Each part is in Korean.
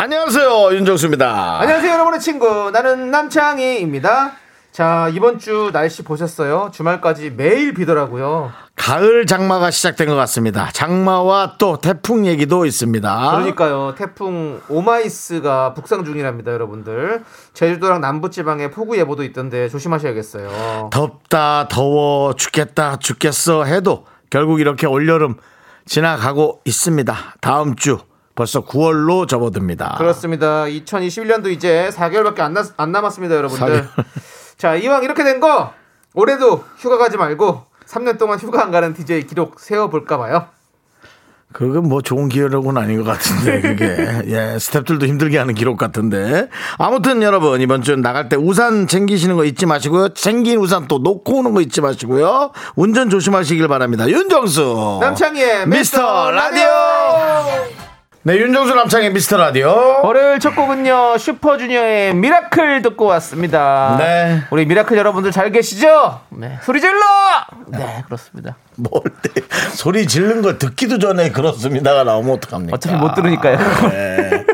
안녕하세요 윤정수입니다. 안녕하세요, 여러분의 친구. 나는 남창희입니다. 자, 이번 주 날씨 보셨어요? 주말까지 매일 비더라고요. 가을 장마가 시작된 것 같습니다. 장마와 또 태풍 얘기도 있습니다. 그러니까요, 태풍 오마이스가 북상 중이랍니다, 여러분들. 제주도랑 남부지방에 폭우 예보도 있던데 조심하셔야겠어요. 덥다 더워 죽겠다 죽겠어 해도 결국 이렇게 올여름 지나가고 있습니다. 다음 주 벌써 9월로 접어듭니다. 그렇습니다. 2021년도 이제 4개월밖에 안, 나- 안 남았습니다, 여러분들. 자, 이왕 이렇게 된 거, 올해도 휴가 가지 말고 3년 동안 휴가 안 가는 DJ 기록 세워볼까 봐요. 그건 뭐 좋은 기회라고는 아닌 것 같은데 그게 예 스탭들도 힘들게 하는 기록 같은데 아무튼 여러분 이번 주 나갈 때 우산 챙기시는 거 잊지 마시고요 챙긴 우산 또 놓고 오는 거 잊지 마시고요 운전 조심하시길 바랍니다 윤정수 남창희의 미스터 라디오 네 윤정수 남창희의 미스터 라디오 월요일 첫 곡은요 슈퍼주니어의 Miracle 듣고 왔습니다. 네. 우리 Miracle 여러분들 잘 계시죠? 네. 소리 질러! 네 그렇습니다. 뭘 때, 소리 지르는 걸 듣기도 전에 그렇습니다가 나오면 어떡합니까 어차피 못 들으니까요. 네.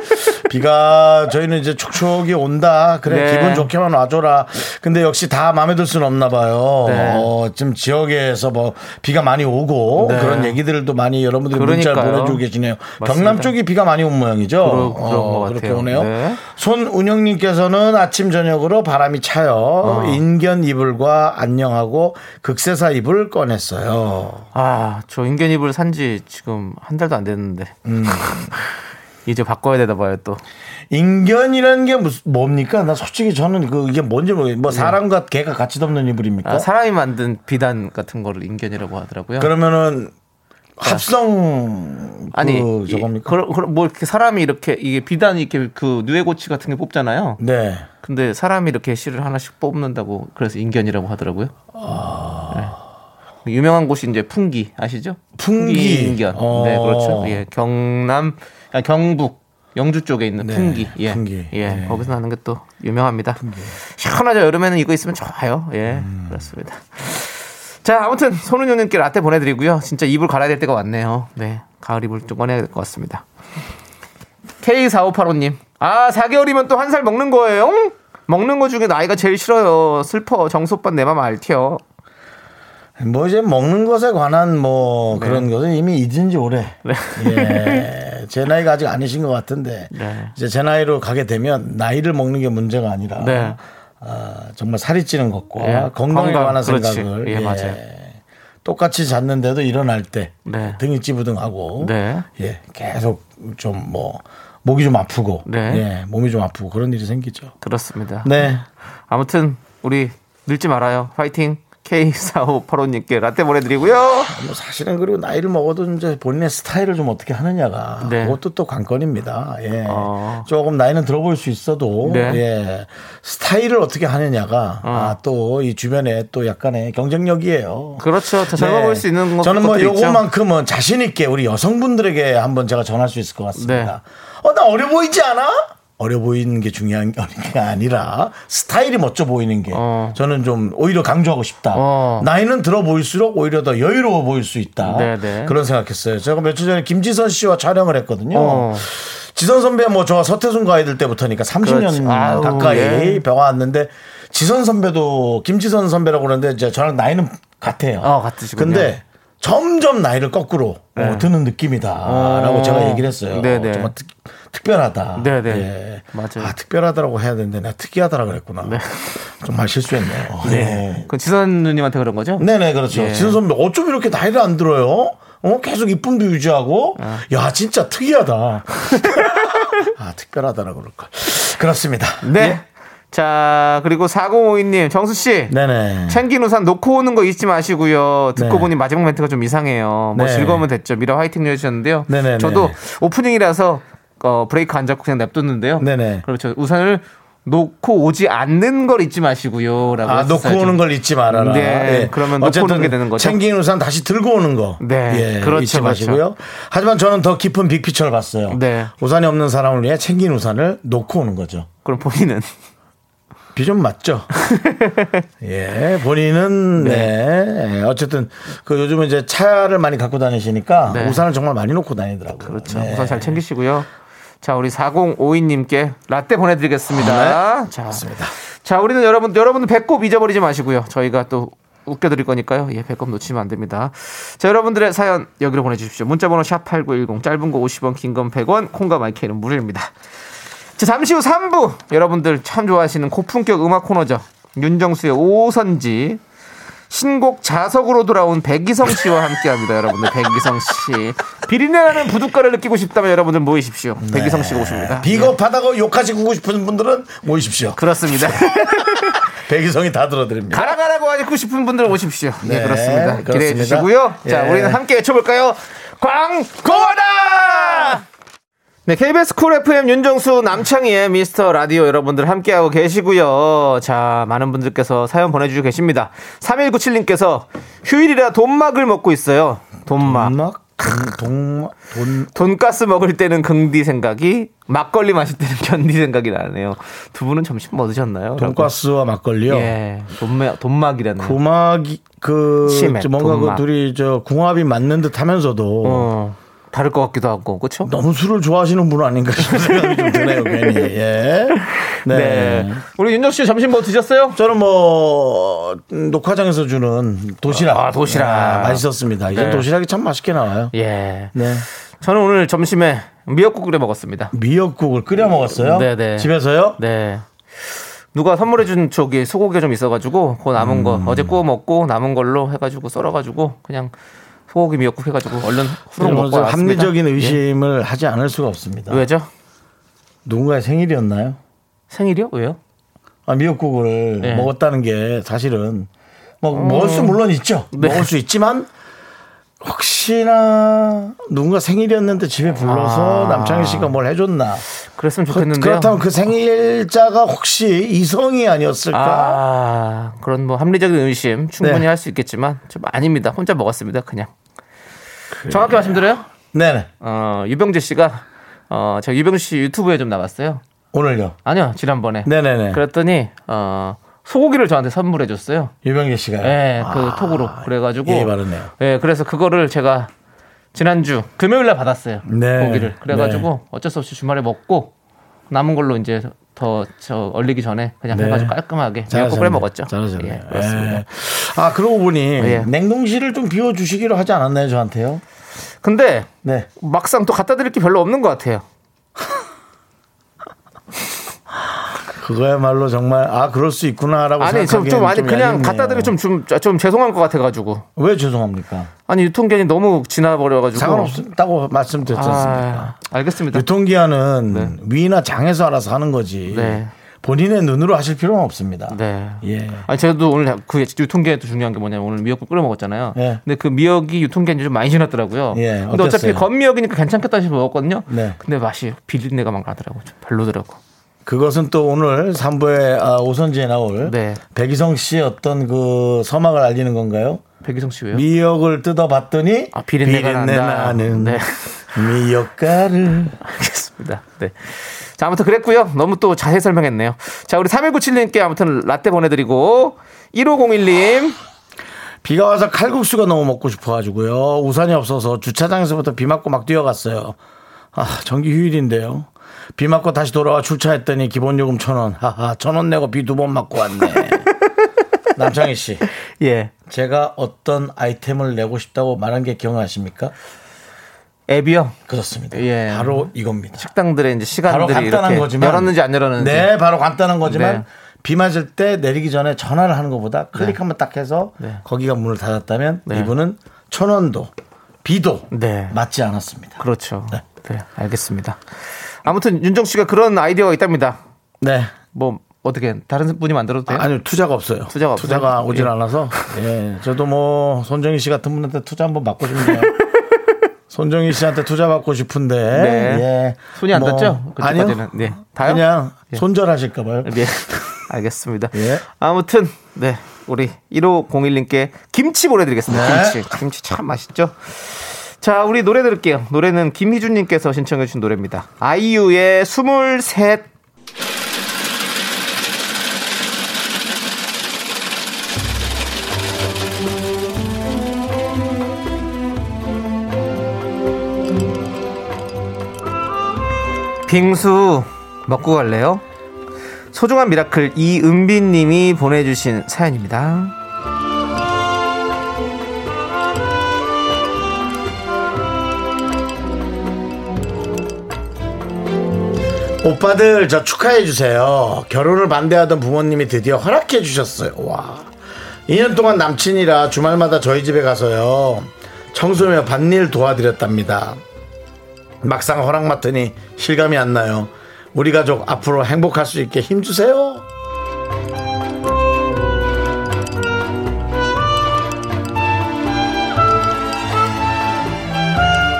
비가 저희는 이제 촉촉이 온다. 그래 네. 기분 좋게만 와줘라. 근데 역시 다 마음에 들 수는 없나 봐요. 네. 어, 지금 지역에서 뭐 비가 많이 오고 네. 그런 얘기들도 많이 여러분들이 문자를 그러니까요. 보내주고 계시네요. 맞습니다. 경남 쪽이 비가 많이 온 모양이죠. 그러- 그런 것 그렇게 같아요. 오네요. 네. 손운영님께서는 아침 저녁으로 바람이 차요. 어. 인견 이불과 안녕하고 극세사 이불 꺼냈어요. 아, 저 인견 이불 산지 지금 한 달도 안 됐는데. 음. 이제 바꿔야 되나 봐요, 또. 인견이라는 게 무슨 뭡니까? 나 솔직히 저는 그 이게 뭔지 모르겠어요. 뭐 사람과 개가 같이 덮는 이불입니까? 아, 사람이 만든 비단 같은 거를 인견이라고 하더라고요. 그러면은 합성 아니, 그 이- 저겁니까? 그러- 그러- 뭐 이렇게 사람이 이렇게 이게 비단이 이렇게 그 누에고치 같은 게 뽑잖아요. 네. 근데 사람이 이렇게 실을 하나씩 뽑는다고 그래서 인견이라고 하더라고요. 네. 유명한 곳이 이제 풍기 아시죠? 풍기. 인견. 어. 네, 그렇죠. 예, 경남, 아, 경북, 영주 쪽에 있는 네, 풍기. 예, 풍기. 예, 네. 거기서 나는 게 또 유명합니다. 시원하죠. 여름에는 이거 있으면 좋아요. 예, 음. 그렇습니다. 자, 아무튼 손은영 님께 라떼 보내 드리고요. 진짜 이불 갈아야 될 때가 왔네요. 네, 가을 이불 좀 꺼내야 될 것 같습니다. K4585 님. 아, 4개월이면 또 한 살 먹는 거예요? 먹는 거 중에 나이가 제일 싫어요. 슬퍼. 정수 오빠 내맘 알티요. 뭐 이제 먹는 것에 관한 뭐 네. 그런 것은 이미 잊은 지 오래. 예. 제 나이가 아직 아니신 것 같은데 네. 이제 제 나이로 가게 되면 나이를 먹는 게 문제가 아니라 네. 아, 정말 살이 찌는 것과 예. 건강에 건강, 관한 그렇지. 생각을 예, 맞아요. 똑같이 잤는데도 일어날 때 네. 등이 찌부둥하고 네. 예, 계속 좀 뭐 목이 좀 아프고 네. 예, 몸이 좀 아프고 그런 일이 생기죠. 그렇습니다. 네. 아무튼 우리 늙지 말아요. 파이팅. K4585님께 라떼 보내드리고요. 뭐 사실은 그리고 나이를 먹어도 이제 본인의 스타일을 좀 어떻게 하느냐가 네. 그것도 또 관건입니다. 예. 어. 조금 나이는 들어 보일 수 있어도 네. 예. 스타일을 어떻게 하느냐가 아, 또 이 주변에 또 약간의 경쟁력이에요. 그렇죠. 더 젊어 네. 보일 수 있는 것 저는 뭐. 요것만큼은 자신 있게 우리 여성분들에게 한번 제가 전할 수 있을 것 같습니다. 네. 어, 나 어려 보이지 않아? 어려 보이는 게 중요한 게 아니라 스타일이 멋져 보이는 게 어. 저는 좀 오히려 강조하고 싶다. 어. 나이는 들어 보일수록 오히려 더 여유로워 보일 수 있다. 네, 네. 그런 생각했어요. 제가 며칠 전에 김지선 씨와 촬영을 했거든요. 어. 지선 선배 뭐 저와 서태순 가이들 때부터니까 30년 그렇지. 아우, 가까이 예. 배워왔는데 지선 선배도 김지선 선배라고 그러는데 이제 저랑 나이는 같아요. 어, 같으시군요. 근데 점점 나이를 거꾸로 네. 어, 드는 느낌이다라고 어. 제가 얘기를 했어요. 네네. 정말 특, 특별하다. 네네. 예. 맞아요. 아, 특별하다라고 해야 되는데 내가 특이하다라 그랬구나. 정말 실수했네요. 네. 그 지선 누님한테 그런 거죠? 네네 그렇죠. 예. 지선 선배 어쩜 이렇게 나이를 안 들어요? 어 계속 이쁨도 유지하고 아. 야 진짜 특이하다. 아 특별하다라고 그럴 걸. 그렇습니다. 네. 예. 자, 그리고 4052님, 정수씨. 네네. 챙긴 우산 놓고 오는 거 잊지 마시고요. 듣고 네. 보니 마지막 멘트가 좀 이상해요. 뭐 네. 즐거우면 됐죠. 미라 화이팅 해주셨는데요. 네네네. 저도 오프닝이라서 어, 브레이크 안 잡고 그냥 냅뒀는데요. 네네. 그렇죠. 우산을 놓고 오지 않는 걸 잊지 마시고요 라고. 아, 놓고. 오는 걸 잊지 말아라. 네, 예. 그러면 놓고 오는 게 되는 거죠. 챙긴 우산 다시 들고 오는 거. 네, 예, 그렇죠, 잊지 그렇죠. 마시고요. 하지만 저는 더 깊은 빅피처를 봤어요. 네. 우산이 없는 사람을 위해 챙긴 우산을 놓고 오는 거죠. 그럼 본인은 비좀 맞죠? 예, 본인은, 네. 예, 어쨌든, 그 요즘은 이제 차를 많이 갖고 다니시니까 네. 우산을 정말 많이 놓고 다니더라고요. 그렇죠. 네. 우산 잘 챙기시고요. 자, 우리 4052님께 라떼 보내드리겠습니다. 자, 맞습니다. 자, 우리는 여러분, 여러분들 배꼽 잊어버리지 마시고요. 저희가 또 웃겨드릴 거니까요. 예, 배꼽 놓치면 안 됩니다. 자, 여러분들의 사연 여기로 보내주십시오. 문자번호 샵8910, 짧은 거 50원, 긴 건 100원, 콩과 마이크는 무료입니다. 자, 잠시 후 3부. 여러분들 참 좋아하시는 고품격 음악 코너죠. 윤정수의 오선지. 신곡 자석으로 돌아온 백이성 씨와 함께 합니다, 여러분들. 백이성 씨. 비린내나는 부둣가를 느끼고 싶다면 여러분들 모이십시오. 백이성 씨가 오십니다. 비겁하다고 욕하시고 싶은 분들은 모이십시오. 그렇습니다. 백이성이 다 들어드립니다. 가라 가라고 하고 싶은 분들 오십시오. 네, 네, 그렇습니다. 기대해 그렇습니다. 주시고요. 자, 예. 우리는 함께 외쳐볼까요? 광고하다! 네, KBS 쿨 FM 윤정수 남창희의 미스터 라디오 여러분들 함께하고 계시고요. 자, 많은 분들께서 사연 보내주시고 계십니다. 3197님께서 휴일이라 돈막을 먹고 있어요. 돈막. 음악? 동, 돈, 돈가스 먹을 때는 긍디 생각이, 막걸리 마실 때는 견디 생각이 나네요. 두 분은 점심 뭐 드셨나요? 돈가스와 막걸리요. 예, 돈막, 돈막이라는. 고막이, 그, 뭔가 돈막. 그 둘이 저 궁합이 맞는 듯 하면서도 어, 다를 것 같기도 하고, 그쵸? 너무 술을 좋아하시는 분 아닌가 싶은 생각이 좀 드네요, 괜히. 예. 네. 네. 우리 윤정 씨 점심 뭐 드셨어요? 저는 뭐 음, 녹화장에서 주는 도시락, 아, 도시락. 아, 맛있었습니다. 이제 네. 도시락이 참 맛있게 나와요. 예. 네, 저는 오늘 점심에 미역국 끓여 먹었습니다. 미역국을 끓여 먹었어요. 네, 네. 집에서요? 네. 누가 선물해준 저기 소고기가 좀 있어가지고 그 남은 거 음. 어제 구워 먹고 남은 걸로 해가지고 썰어가지고 그냥 소고기 미역국 해가지고 얼른 후루룩 먹고 그래서 왔습니다. 합리적인 예. 의심을 하지 않을 수가 없습니다. 왜죠? 누군가의 생일이었나요? 생일이요? 왜요? 아, 미역국을 네. 먹었다는 게 사실은 뭐 먹을 수 물론 있죠. 네. 먹을 수 있지만 혹시나 누군가 생일이었는데 집에 불러서 아. 남창희 씨가 뭘 해줬나. 그랬으면 그, 좋겠는데요. 그렇다면 그 생일자가 혹시 이성이 아니었을까? 아 그런 뭐 합리적인 의심 충분히 네. 할수 있겠지만 좀 아닙니다. 혼자 먹었습니다. 그냥. 정확히 말씀드려요? 네네. 어, 유병재 씨가 어, 저 유병재 씨 유튜브에 좀 나왔어요. 오늘요. 아니요, 지난번에. 네네네. 그랬더니 어, 소고기를 저한테 선물해 줬어요. 유병재 씨가요. 예, 그 아, 톡으로. 그래 가지고 예의 바르네요. 예, 그래서 그거를 제가 지난주 금요일 날 받았어요. 네. 고기를. 그래 가지고 어쩔 수 없이 주말에 먹고 남은 걸로 이제 더저 얼리기 전에 그냥 네. 해 가지고 깔끔하게 잘하셨네. 끓여 먹었죠. 잘하셨네. 예, 그렇습니다. 예. 아, 그러고 보니 예. 냉동실을 좀 비워 주시기로 하지 않았나요, 저한테요? 근데 네. 막상 또 갖다 드릴 게 별로 없는 것 같아요. 그거야말로 정말 아 그럴 수 있구나라고 아니 좀, 좀 아니 그냥 얄밉네요. 갖다 드리 좀좀 좀 죄송할 것 같아가지고 왜 죄송합니까? 아니 유통기한이 너무 지나버려가지고 상관없다고 말씀드렸지 않습니까? 아, 알겠습니다. 유통기한은 위나 장에서 알아서 하는 거지. 네. 본인의 눈으로 하실 필요는 없습니다. 네. 예. 아니 저도 오늘 그 유통기한이 또 중요한 게 뭐냐면 오늘 미역국 끓여 먹었잖아요. 예. 근데 그 미역이 유통기한이 좀 많이 지났더라고요. 예, 근데 어차피? 건미역이니까 괜찮겠다 싶어 먹었거든요. 네. 근데 맛이 비린내가 막 나더라고. 좀 별로더라고. 그것은 또 오늘 3부에 아, 오선지에 나올 네. 백이성 씨의 어떤 그 서막을 알리는 건가요? 백이성 씨 왜요? 미역을 뜯어봤더니 아, 비린내가 난다. 나는 네. 미역가를 알겠습니다. 네. 자, 아무튼 그랬고요. 너무 또 자세히 설명했네요. 자, 우리 3197님께 아무튼 라떼 보내드리고 1501님 비가 와서 칼국수가 너무 먹고 싶어가지고요. 우산이 없어서 주차장에서부터 비 맞고 막 뛰어갔어요. 아, 정기 휴일인데요. 비 맞고 다시 돌아와 주차했더니 기본 요금 천 원. 하하, 천 원 내고 비 두 번 맞고 왔네. 남창희 씨, 예. 제가 어떤 아이템을 내고 싶다고 말한 게 기억나십니까? 앱이요. 그렇습니다. 예. 바로 이겁니다. 식당들의 이제 바로 시간들이 간단한 이렇게 거지만 열었는지 안 열었는지. 네, 바로 간단한 거지만 네. 비 맞을 때 내리기 전에 전화를 하는 것보다 클릭 한번 딱 해서 네. 거기가 문을 닫았다면 네. 이분은 천 원도 비도 네. 맞지 않았습니다. 그렇죠. 네. 네. 알겠습니다. 아무튼 윤정 씨가 그런 아이디어가 있답니다. 네. 뭐 어떻게 다른 분이 만들어도 돼요? 아 니요 투자가 없어요. 투자가 없어요? 오질 예. 않아서 예 저도 뭐 손정희 씨 같은 분한테 투자 한번 받고 싶네요. 손정희 씨한테 투자 받고 싶은데 네. 예. 손이 안 뭐, 닿죠? 아니요. 네. 다요? 그냥 예. 손절하실까 봐요. 네. 알겠습니다. 예. 아무튼 네. 우리 1501님께 김치 보내드리겠습니다. 네. 김치. 김치 참 맛있죠? 자, 우리 노래 들을게요. 노래는 김희준님께서 신청해주신 노래입니다. 아이유의 23. 빙수 먹고 갈래요? 소중한 Miracle 이은빈 님이 보내주신 사연입니다. 오빠들 저 축하해 주세요. 결혼을 반대하던 부모님이 드디어 허락해 주셨어요. 와. 2년 동안 남친이라 주말마다 저희 집에 가서요. 청소며 밭일 도와드렸답니다. 막상 허락 맡으니 실감이 안 나요. 우리 가족 앞으로 행복할 수 있게 힘 주세요.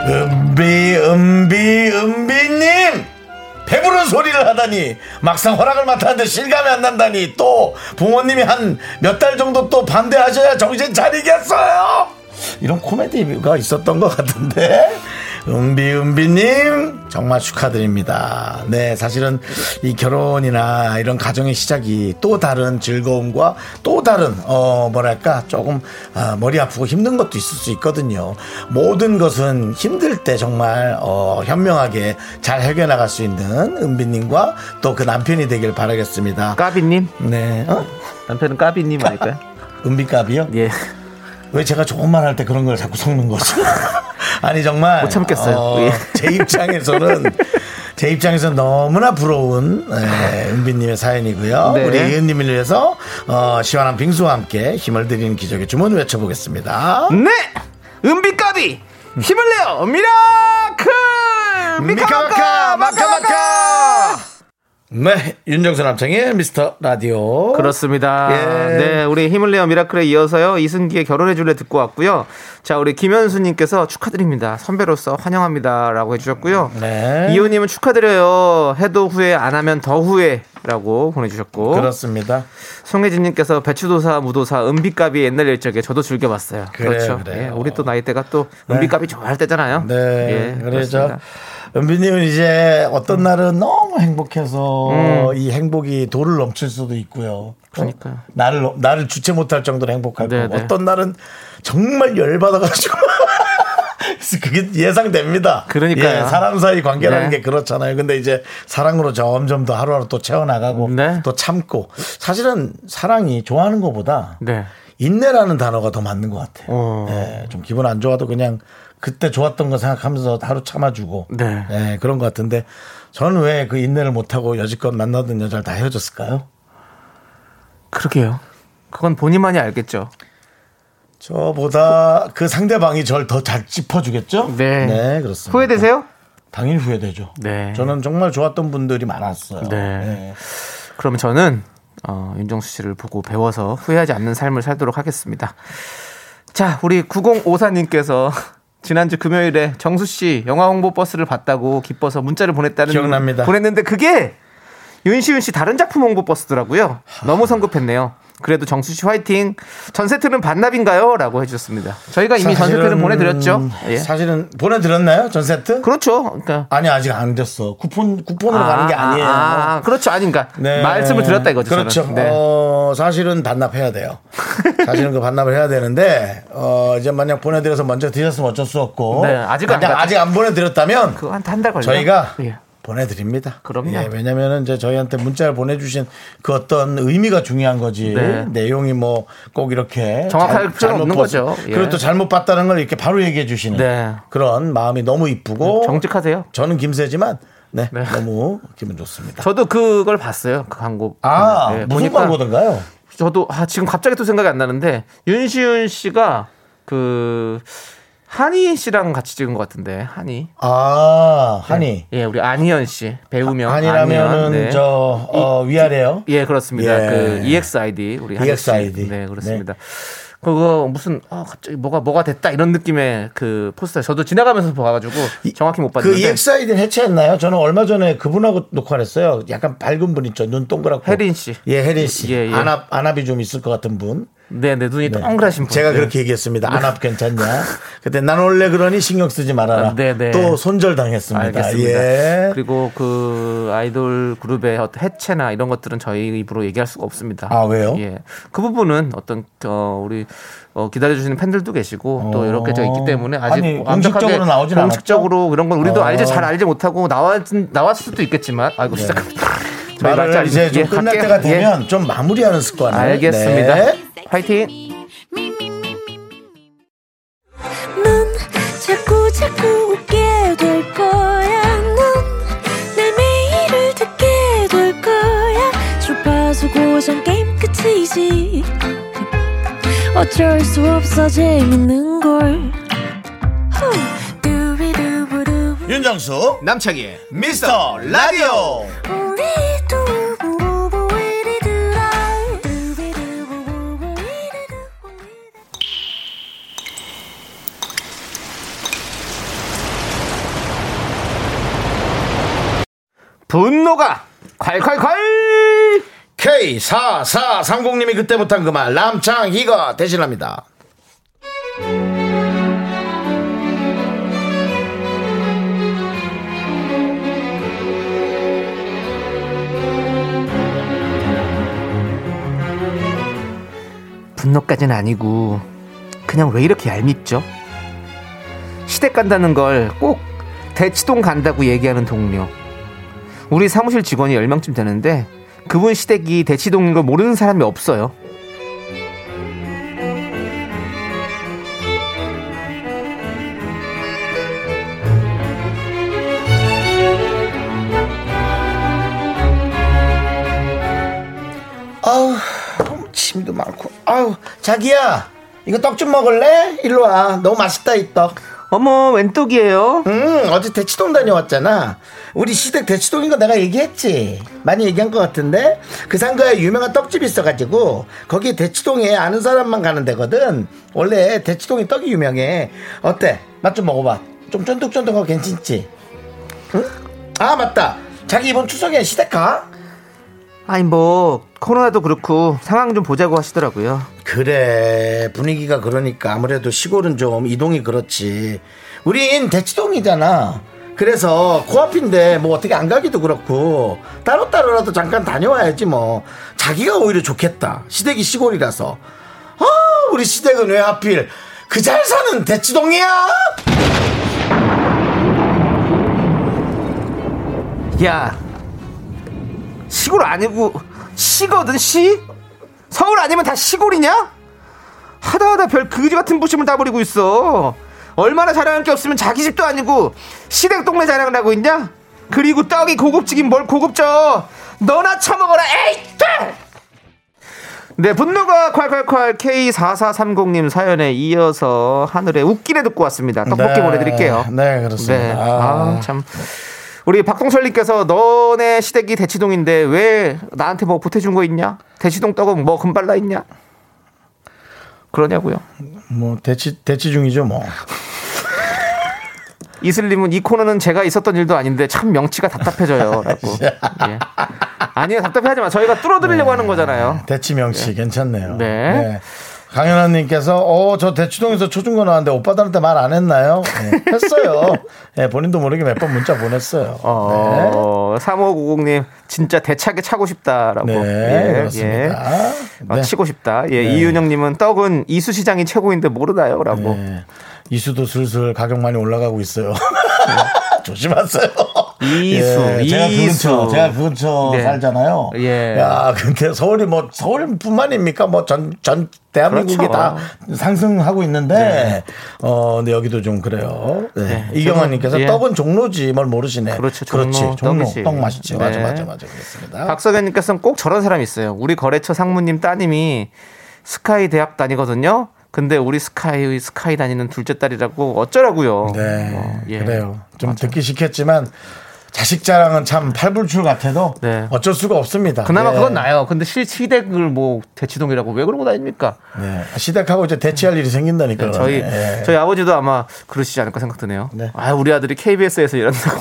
은비 은비 은비님 배부른 소리를 하다니 막상 허락을 맡았는데 실감이 안 난다니 또 부모님이 한 몇 달 정도 또 반대하셔야 정신 차리겠어요? 이런 코미디가 있었던 것 같은데 은비 은비님 정말 축하드립니다 네 사실은 이 결혼이나 이런 가정의 시작이 또 다른 즐거움과 또 다른 어 뭐랄까 조금 아, 머리 아프고 힘든 것도 있을 수 있거든요 모든 것은 힘들 때 정말 어, 현명하게 잘 해결나갈 수 있는 은비님과 또 그 남편이 되길 바라겠습니다 까비님? 네 어? 남편은 까비님 아닐까요? 은비까비요? 예. 왜 제가 말할때 그런 걸 자꾸 섞는 거죠? 아니 정말 못 참겠어요. 예. 제 입장에서는 제 입장에서 너무나 부러운 예, 은비님의 사연이고요. 네. 우리 이은님을 위해서 어, 시원한 빙수와 함께 힘을 드리는 기적의 주문 외쳐보겠습니다. 네! 은비까비! 힘을 내요! Miracle! 미카마카! 마카마카! 네, 윤정수 남창의 미스터 라디오. 그렇습니다. 예. 네, 우리 힘을 내요 미라클에 이어서요 이승기의 결혼해 줄래 듣고 왔고요. 자, 우리 김현수 님께서 축하드립니다. 선배로서 환영합니다라고 해 주셨고요. 네. 이호 님은 축하드려요. 해도 후회 안 하면 더 후회 라고 보내주셨고. 그렇습니다. 송혜진님께서 배추도사, 무도사, 은비값이 옛날 일적에 저도 즐겨봤어요. 그래요, 그렇죠. 그래요. 예, 우리 또 나이대가 또 은비값이 좋아할 때잖아요. 네. 예, 그렇습니다. 은비님은 이제 어떤 날은 너무 행복해서 음. 이 행복이 도를 넘칠 수도 있고요. 그러니까요. 나를 나를 주체 못할 정도로 행복할 네, 거고 네. 어떤 날은 정말 열받아가지고 그게 예상됩니다. 그러니까요. 예, 사람 사이 관계라는 네. 게 그렇잖아요. 근데 이제 사랑으로 점점 더 하루하루 또 채워나가고 네. 또 참고 사실은 사랑이 좋아하는 것보다 네. 인내라는 단어가 더 맞는 것 같아요. 어. 예, 좀 기분 안 좋아도 그냥 그때 좋았던 거 생각하면서 하루 참아주고 네. 예, 그런 것 같은데 저는 왜 그 인내를 못하고 여지껏 만나던 여자를 다 헤어졌을까요? 그러게요. 그건 본인만이 알겠죠. 저보다 그 상대방이 저를 더잘 짚어주겠죠? 네. 그렇습니다. 후회되세요? 당연히 후회되죠. 네. 저는 정말 좋았던 분들이 많았어요. 네. 그러면 저는 어, 윤정수 씨를 보고 배워서 후회하지 않는 삶을 살도록 하겠습니다. 자, 우리 9054님께서 지난주 금요일에 정수 씨 영화 홍보 버스를 봤다고 기뻐서 문자를 보냈다는 기억납니다. 보냈는데 그게 윤시윤 씨 다른 작품 홍보 버스더라고요. 너무 성급했네요. 그래도 정수 씨 화이팅. 전 세트는 반납인가요? 라고 해주셨습니다. 저희가 이미 전 세트는 보내드렸죠. 예. 사실은 보내드렸나요? 전 세트? 그렇죠. 그러니까 아니 아직 안 됐어. 쿠폰 쿠폰으로 가는 게 아니에요. 아, 그렇죠. 아닌가. 네. 말씀을 드렸다 이거죠. 그렇죠. 저는. 네. 어, 사실은 반납해야 돼요. 사실은 그 반납을 해야 되는데 어, 이제 만약 보내드려서 먼저 드렸으면 어쩔 수 없고 네, 아직은 안 아직 안 보내드렸다면 그거 한 한달 걸려. 저희가 예. 보내드립니다. 그럼요. 예, 왜냐면은 이제 저희한테 문자를 보내주신 그 어떤 의미가 중요한 거지. 네. 내용이 뭐 꼭 이렇게 정확할 잘- 필요는 없는 봤- 거죠. 예. 그리고 또 잘못 봤다는 걸 이렇게 바로 얘기해 주시는 네. 그런 마음이 너무 이쁘고 정직하세요. 저는 김새지만 네, 네. 너무 기분 좋습니다. 저도 그걸 봤어요. 그 광고. 아 예, 무슨 광고던가요? 저도 아, 지금 갑자기 또 생각이 안 나는데 윤시윤 씨가 그 한희 씨랑 같이 찍은 것 같은데 한희. 아 한이 예, 우리 안희연 씨 배우명. 한이라면은 안희연. 네. 저 어, 위아래요. 예, 그렇습니다. 예. 그 EXID 우리 한희 씨. EXID. 네, 그렇습니다. 그거 무슨 아 갑자기 뭐가 뭐가 됐다 이런 느낌의 그 포스터 저도 지나가면서 봐가지고 정확히 못그 봤는데 EXID는 해체했나요? 저는 얼마 전에 그분하고 녹화를 했어요. 약간 밝은 분 있죠. 눈 동그랗고. 혜린 씨. 예, 혜린 씨. 예, 예. 안압, 안압이 좀 있을 것 같은 분. 네, 내 눈이 네. 동그라신 분. 제가 네. 그렇게 얘기했습니다. 안압 괜찮냐? 그때 난 원래 그러니 신경 쓰지 말아라. 아, 네, 네. 또 손절 당했습니다. 알겠습니다. 예. 그리고 그 아이돌 그룹의 어떤 해체나 이런 것들은 저희 입으로 얘기할 수가 없습니다. 아, 왜요? 예. 그 부분은 어떤 어 우리 어 기다려주시는 팬들도 계시고 또 어. 이렇게 저 있기 때문에 아직 아니, 공식적으로 나오진 공식적으로 그런 건 우리도 어. 알지 잘 알지 못하고 나왔 나왔을 수도 있겠지만 아이고 시작합니다. 말을 이제 좀 예, 끝날 할게요. 때가 예. 되면 좀 마무리하는 습관을. 알겠습니다. 네. 화이팅. 넌 자꾸 자꾸 웃게 될 거야. 넌내 매일을 듣게 될 거야. 주파수 고정 게임 끝이지. 어쩔 수 없어 재밌는 걸. 후. 윤정수 남창희. 미스터 라디오. 분노가 콸콸콸. K4430님이 그때 못한 그 말 남창희가 대신합니다. 분노까지는 아니고 그냥 왜 이렇게 얄밉죠? 시댁 간다는 걸 꼭 대치동 간다고 얘기하는 동료. 우리 사무실 직원이 10명쯤 되는데 그분 시댁이 대치동인 걸 모르는 사람이 없어요. 아우 침도 많고 아우 자기야 이거 떡 좀 먹을래? 일로 와 너무 맛있다 이 떡. 어머 웬 떡이에요? 응 어제 대치동 다녀왔잖아 우리 시댁 대치동인 거 내가 얘기했지? 많이 얘기한 것 같은데? 그 상가에 유명한 떡집이 있어가지고 거기 대치동에 아는 사람만 가는 데거든. 원래 대치동이 떡이 유명해. 어때? 맛 좀 먹어봐. 좀 쫀득쫀득하고 괜찮지? 응? 아 맞다. 자기 이번 추석에 시댁 가? 아니 뭐 코로나도 그렇고 상황 좀 보자고 하시더라고요. 그래. 분위기가 그러니까 아무래도 시골은 좀 이동이 그렇지. 우린 대치동이잖아 그래서 코앞인데 뭐 어떻게 안 가기도 그렇고 따로따로라도 잠깐 다녀와야지 뭐. 자기가 오히려 좋겠다. 시댁이 시골이라서. 아 우리 시댁은 왜 하필 그 잘 사는 대치동이야? 야 시골 아니고 시거든 시? 서울 아니면 다 시골이냐? 하다 하다 별 그지 같은 부심을 다 부리고 있어 얼마나 자랑할 게 없으면 자기 집도 아니고 시댁 동네 자랑을 하고 있냐? 그리고 떡이 고급지긴 뭘 고급져 너나 처먹어라 에이 돼! 네 분노가 콸콸콸 K4430님 사연에 이어서 하늘에 웃기네 듣고 왔습니다 떡볶이 네, 보내드릴게요 네 그렇습니다 네. 아. 아, 참. 우리 박동철님께서 너네 시댁이 대치동인데 왜 나한테 뭐 보태준 거 있냐? 대치동 떡은 뭐 금발라 있냐? 그러냐고요. 뭐 대치 대치 중이죠 뭐 이슬님은 이 코너는 제가 있었던 일도 아닌데 참 명치가 답답해져요 라고. 예. 아니요 답답해하지 마. 저희가 뚫어드리려고 하는 거잖아요. 대치 명치 괜찮네요. 네. 강현아님께서 어 저 대치동에서 초중고 나왔는데 오빠들한테 말 안 했나요? 네, 했어요. 네, 본인도 모르게 몇 번 문자 보냈어요. 어, 3590님 진짜 대차게 차고 싶다라고. 네, 네 그렇습니다. 어, 네. 치고 싶다. 예, 네. 이윤영님은 떡은 이수 시장이 최고인데 모르나요?라고. 네. 이수도 슬슬 가격 많이 올라가고 있어요. 조심하세요. 이수, 예, 제가 그 이수. 근처, 제가 그 근처 네. 살잖아요. 예. 야, 근데 서울이 뭐 서울뿐만입니까? 뭐 전 전 대한민국이 그렇죠. 다 상승하고 있는데 어, 근데 여기도 좀 그래요. 네. 네. 이경환님께서 예. 떡은 종로지 뭘 모르시네. 그렇죠. 그렇지. 종로, 종로 떡이지. 떡 맛있지. 맞아, 네. 맞아, 맞아. 그렇습니다. 박석현님께서는 꼭 저런 사람이 있어요. 우리 거래처 상무님 따님이 스카이 대학 다니거든요. 근데 우리 스카이 스카이 다니는 둘째 딸이라고 어쩌라고요. 네, 어, 예. 그래요. 좀 맞아. 듣기 싫겠지만 자식 자랑은 참 팔불출 같아도 네. 어쩔 수가 없습니다. 그나마 예. 그건 나요. 근데 실 시댁을 뭐 대치동이라고 왜 그러고 다닙니까? 네. 시댁하고 이제 대치할 일이 생긴다니까. 네, 저희 예. 저희 아버지도 아마 그러시지 않을까 생각드네요. 네. 아 우리 아들이 KBS에서 일한다고.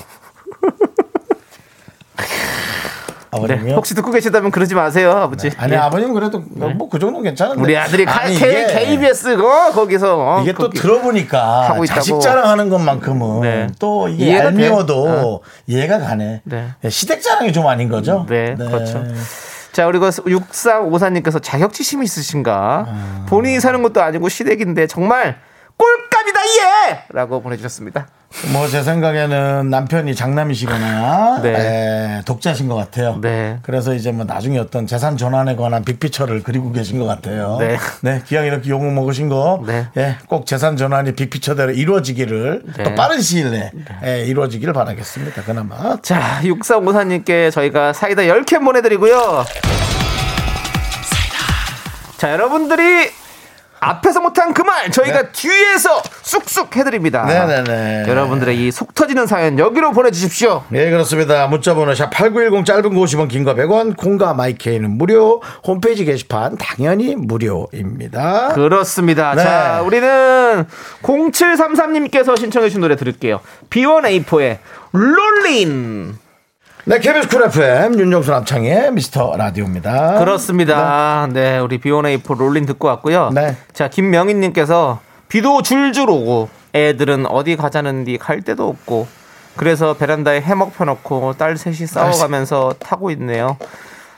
네. 아버님이요. 혹시 듣고 계시다면 그러지 마세요, 아버지. 아니 예. 아버님 그래도 뭐 그 정도는 괜찮은데. 우리 아들이 가- 아니, K, 이게- KBS 어, 거기서 어, 이게 또 거기. 들어보니까 하고 있다고. 자식 자랑하는 것만큼은 네. 또 이게 돼. 어. 이해가 가네. 네. 시댁 자랑이 좀 아닌 거죠? 네, 그렇죠. 자, 그리고 6354님께서 자격지심이 있으신가? 아. 본인이 사는 것도 아니고 시댁인데 정말 꼴값이다, 예! 라고 보내주셨습니다. 뭐 제 생각에는 남편이 장남이시거나 네. 에, 독자신 것 같아요. 네. 그래서 이제 뭐 나중에 어떤 재산 전환에 관한 빅피처를 그리고 계신 것 같아요. 네. 기왕 이렇게 욕을 먹으신 거, 네. 예, 꼭 재산 전환이 빅피처대로 이루어지기를 네. 또 빠른 시일 내에 예, 이루어지기를 바라겠습니다. 그나마. 자, 6354님께 저희가 사이다 10캔 보내드리고요. 자, 여러분들이 앞에서 못한 그 말 저희가 뒤에서 쑥쑥 해드립니다. 네. 네네네. 여러분들의 이 속 터지는 사연 여기로 보내주십시오. 네, 그렇습니다. 문자번호 샵 8910 짧은 거 50원, 긴 거 100원, 콩과 마이케이는 무료, 홈페이지 게시판 당연히 무료입니다. 그렇습니다. 네. 자, 우리는 0733님께서 신청해주신 노래 들을게요. B1A4의 Rollin'. 네, KBS Cool FM 윤정수 남창희의 미스터 라디오입니다. 그렇습니다. 네, 우리 B1A4 Rollin' 듣고 왔고요. 네. 자, 김명희님께서 비도 줄줄 오고 애들은 어디 가자는디 갈 데도 없고 그래서 베란다에 해먹 펴놓고 딸 셋이 싸워가면서 타고 있네요.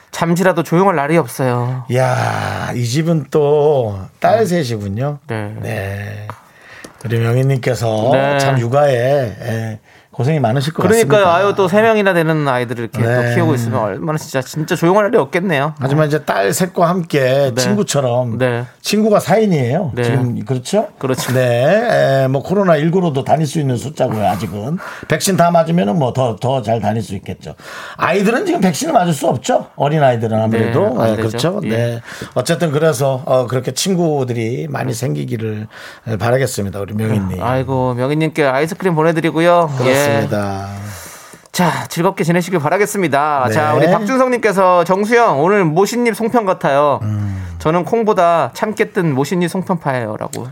잠시라도 조용할 날이 없어요. 이야, 이 집은 또 딸 셋이군요. 네. 네. 우리 명희님께서 네. 참 육아에 예, 고생이 많으실 것 그러니까요. 같습니다. 아유 또 세 명이나 되는 아이들을 이렇게 네. 또 키우고 있으면 얼마나 진짜 진짜 조용할 날이 없겠네요. 하지만 이제 딸 셋과 함께 네. 친구처럼 네. 친구가 4인이에요. 네. 지금 그렇죠? 그렇죠. 네. 에, 뭐 코로나 19로도 다닐 수 있는 숫자고요. 아직은 백신 다 맞으면은 뭐 더 더 잘 다닐 수 있겠죠. 아이들은 지금 백신을 맞을 수 없죠. 어린 아이들은 아무래도 네, 안 네. 그렇죠. 예. 네. 어쨌든 그래서 어, 그렇게 친구들이 많이 생기기를 바라겠습니다. 우리 명희님. 아이고 명희님께 아이스크림 보내드리고요. 예. 그렇습니다. 자 즐겁게 지내시길 바라겠습니다. 네. 자 우리 박준성님께서 정수영 오늘 모신잎 송편 같아요. 음. 저는 콩보다 참깨 뜬 모신잎 송편파예요 라고.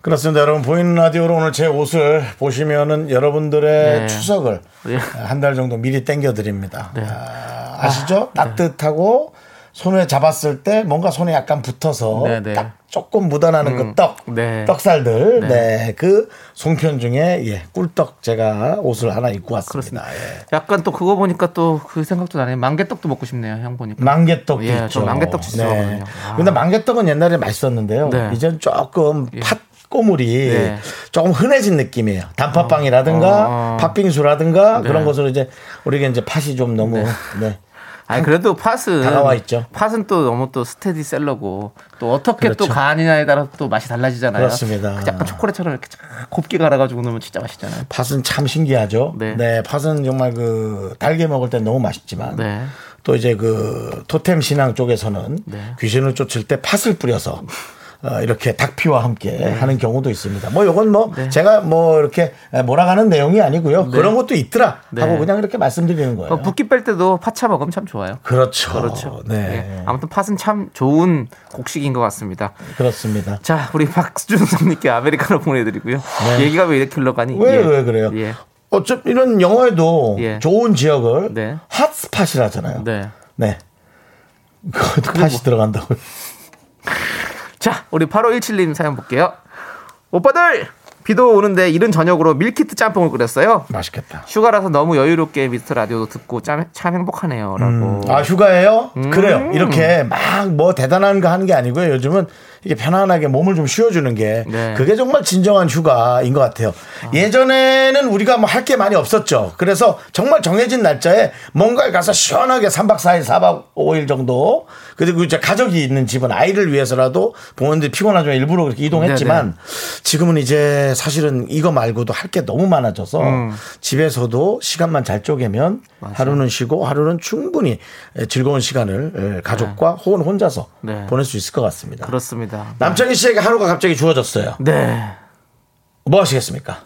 그렇습니다. 여러분 보이는 라디오로 오늘 제 옷을 보시면은 여러분들의 네. 추석을 예. 한달 정도 미리 땡겨 드립니다. 네. 아, 시죠 따뜻하고 손에 잡았을 때 뭔가 손에 약간 붙어서 네, 네. 딱 조금 묻어나는 그 떡, 네. 떡살들, 네. 네, 그 송편 중에 예, 꿀떡 제가 옷을 하나 입고 왔습니다. 예. 약간 또 그거 보니까 또 그 생각도 나네요. 만개떡도 먹고 싶네요. 형 보니까. 망개떡도 예, 있죠. 저 망개떡 진짜 좋아하거든요. 아. 근데 망개떡은 옛날에 맛있었는데요. 네. 이제는 조금 팥 꼬물이 네. 조금 흔해진 느낌이에요. 단팥빵이라든가 어. 팥빙수라든가 네. 그런 것으로 이제 우리가 이제 팥이 좀 너무 네. 아니 그래도 팥은 다가와 있죠. 팥은 또 너무 또 스테디셀러고 또 어떻게 또 그렇죠. 간이냐에 따라 또 맛이 달라지잖아요. 그렇습니다. 그 약간 초콜릿처럼 이렇게 쫙 곱게 갈아가지고 넣으면 진짜 맛있잖아요. 팥은 참 신기하죠. 네. 네. 팥은 정말 그 달게 먹을 때 너무 맛있지만 네. 또 이제 그 토템 신앙 쪽에서는 네. 귀신을 쫓을 때 팥을 뿌려서 어, 이렇게 닭피와 함께 네. 하는 경우도 있습니다. 뭐 이건 뭐 제가 뭐 이렇게 몰아가는 내용이 아니고요. 그런 것도 있더라 네. 하고 그냥 이렇게 말씀드리는 거예요. 어, 붓기 뺄 때도 팥차 먹으면 참 좋아요. 그렇죠. 그렇죠. 네. 예. 아무튼 팥은 참 좋은 곡식인 것 같습니다. 그렇습니다. 자, 우리 박준성님께 아메리카노 보내드리고요. 얘기가 왜 이렇게 흘러가니? 네. 왜, 예. 왜 그래요? 예. 어차피 이런 영어에도 예. 좋은 지역을 네. 핫스팟이라잖아요. 네. 네. 그것도 팥이 들어간다고요. 자, 우리 8517님 사연 볼게요. 오빠들! 비도 오는데 이른 저녁으로 밀키트 짬뽕을 끓였어요. 맛있겠다. 휴가라서 너무 여유롭게 미스터 라디오도 듣고 참, 참 행복하네요. 라고. 아 휴가예요? 음. 그래요. 이렇게 막 뭐 대단한 거 하는 게 아니고요. 요즘은 이게 편안하게 몸을 좀 쉬어주는 게 네. 그게 정말 진정한 휴가인 것 같아요. 예전에는 우리가 뭐 할 게 많이 없었죠. 그래서 정말 정해진 날짜에 뭔가를 가서 시원하게 3박 4일, 4박 5일 정도 그리고 이제 가족이 있는 집은 아이를 위해서라도 부모님들이 피곤하지만 일부러 그렇게 이동했지만 지금은 이제 사실은 이거 말고도 할 게 너무 많아져서 음. 집에서도 시간만 잘 쪼개면 하루는 쉬고 하루는 충분히 즐거운 시간을 가족과 혹은 혼자서 네. 보낼 수 있을 것 같습니다. 그렇습니다. 남창희 씨에게 하루가 갑자기 주어졌어요. 네. 뭐 하시겠습니까?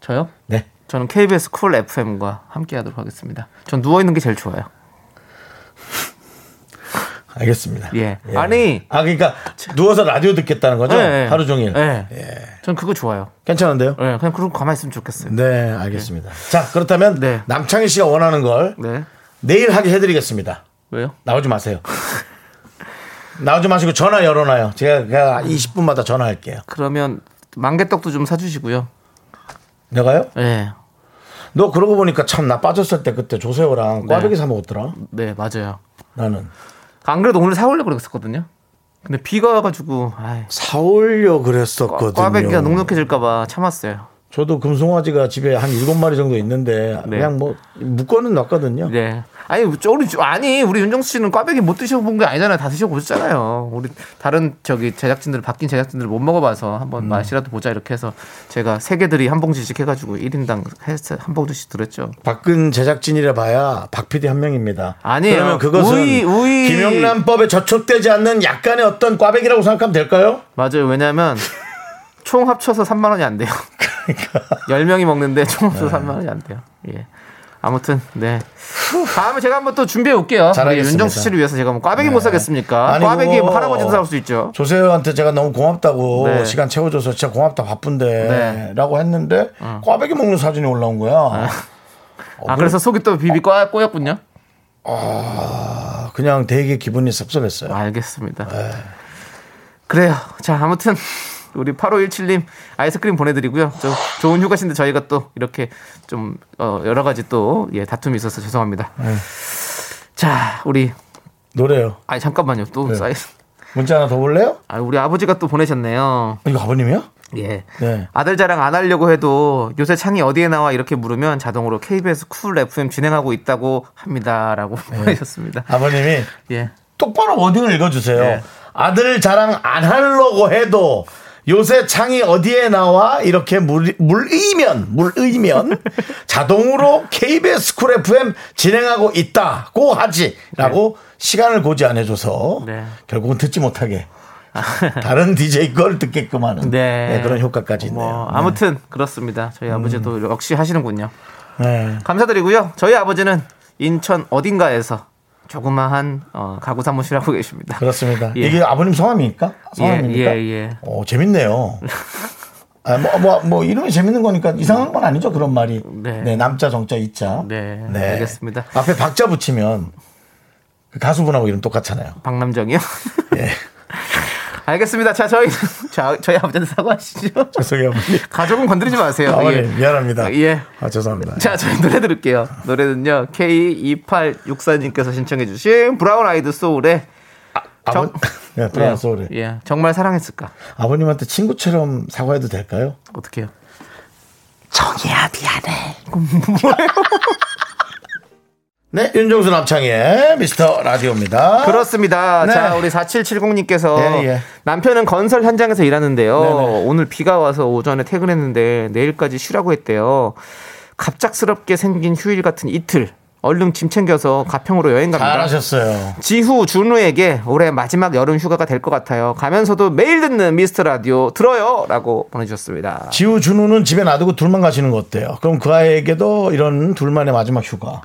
저요? 네. 저는 KBS 쿨 FM과 함께 하도록 하겠습니다. 전 누워 있는 게 제일 좋아요. 알겠습니다. 예. 아니. 아 그러니까 누워서 라디오 듣겠다는 거죠? 네. 하루 종일. 네. 예. 전 그거 좋아요. 괜찮은데요? 예, 그냥 그러고 가만히 있으면 좋겠어요. 네, 알겠습니다. 자, 그렇다면 네. 남창희 씨가 원하는 걸 네. 내일 하게 해드리겠습니다. 왜요? 나오지 마세요. 나오지 마시고 전화 열어놔요. 제가, 제가 20분마다 전화할게요. 그러면 만개떡도 좀 사주시고요. 내가요? 네. 너 그러고 보니까 참 나 빠졌을 때 그때 조세호랑 네. 꽈배기 사 먹었더라. 네, 맞아요. 나는 안 그래도 오늘 사오려고 그랬었거든요. 근데 비가 와가지고, 아이, 사올려 꽈- 그랬었거든요. 꽈배기가 눅눅해질까봐 참았어요. 저도 금송아지가 집에 한 일곱 마리 정도 있는데 네. 그냥 뭐 묶어는 놨거든요. 네. 아니, 저 우리, 아니, 우리 윤정수 씨는 꽈배기 못 드셔본 게 아니잖아요. 다 드셔보셨잖아요. 우리 다른 저기 제작진들, 바뀐 제작진들 못 먹어봐서 한번 음. 맛이라도 보자 이렇게 해서 제가 세 개들이 한 봉지씩 해가지고 1인당 한 봉지씩 들었죠. 박근 제작진이라 봐야 박 PD 한 명입니다. 아니에요. 그러면 그것은 우이- 우이- 김영란법에 저촉되지 않는 약간의 어떤 꽈배기라고 생각하면 될까요? 맞아요. 왜냐면 총 합쳐서 3만 원이 안 돼요. 그러니까. 10명이 먹는데 총 네. 합쳐서 3만 원이 안 돼요. 예. 아무튼 네. 다음에 제가 한번 또 준비해 올게요. 잘하겠습니다. 윤정수 씨를 위해서 제가 뭐 꽈배기 못 사겠습니까? 아니, 꽈배기 그거 할아버지도 사올 수 있죠. 조세호한테 제가 너무 고맙다고 네. 시간 채워줘서 진짜 고맙다 바쁜데 네. 라고 했는데 꽈배기 먹는 사진이 올라온 거야. 아 그래서 속이 또 비비 꼬- 꼬였군요. 아, 그냥 되게 기분이 섭섭했어요. 알겠습니다. 그래요. 자 아무튼 우리 8517님 아이스크림 보내드리고요. 저 좋은 휴가신데 저희가 또 이렇게 좀 어, 여러 가지 또 예, 다툼이 있어서 죄송합니다. 자 우리 노래요. 아니 잠깐만요. 또 네. 사이 문자 하나 더 볼래요? 아, 우리 아버지가 또 보내셨네요. 이거 아버님이야? 예. 네. 아들 자랑 안 하려고 해도 요새 창이 어디에 나와 이렇게 물으면 자동으로 KBS Cool FM 진행하고 있다고 합니다라고 네. 보내셨습니다. 아버님이 예. 똑바로 wording을 읽어주세요. 네. 아들 자랑 안 하려고 해도 요새 창이 어디에 나와 이렇게 물, 물의면 물의면 자동으로 KBS Cool FM 진행하고 있다고 하지라고 시간을 고지 안 해줘서 네. 결국은 듣지 못하게 다른 DJ 걸 듣게끔 하는 네. 네, 그런 효과까지 있네요. 뭐 아무튼 그렇습니다. 저희 아버지도 역시 하시는군요. 네. 감사드리고요. 저희 아버지는 인천 어딘가에서 조그마한 어, 가구 사무실 하고 계십니다. 그렇습니다. 예. 이게 아버님 성함입니까? 성함입니까? 예, 예. 오, 재밌네요. 아, 뭐, 뭐, 뭐, 이름이 재밌는 거니까 이상한 건 아니죠, 그런 말이. 네. 네. 남자, 정자, 이자. 네, 알겠습니다. 앞에 박자 붙이면 그 가수분하고 이름 똑같잖아요. 박남정이요. 예. 알겠습니다. 자, 저희 자, 저희 아버지한테 사과하시죠. 죄송해요, 어머니. 가족은 건드리지 마세요. 어머니, 예. 미안합니다. 예. 아, 죄송합니다. 자, 저희 노래 들을게요. 노래는요. K2864님께서 신청해 주신 브라운 아이드 소울의 아버, 정- 네, 브라운 소울이. 예, 정말 사랑했을까? 아버님한테 친구처럼 사과해도 될까요? 어떻게요? 정이야, 미안해. 네, 윤정수 남창의 미스터 라디오입니다. 그렇습니다. 네. 자, 우리 4770님께서 예, 예. 남편은 건설 현장에서 일하는데요. 네네. 오늘 비가 와서 오전에 퇴근했는데 내일까지 쉬라고 했대요. 갑작스럽게 생긴 휴일 같은 이틀. 얼른 짐 챙겨서 가평으로 여행 갑니다. 잘하셨어요. 지후 준우에게 올해 마지막 여름 휴가가 될 것 같아요. 가면서도 매일 듣는 미스터 라디오 들어요라고 보내주셨습니다. 지우 준우는 집에 놔두고 둘만 가시는 거 어때요? 그럼 그 아이에게도 이런 둘만의 마지막 휴가.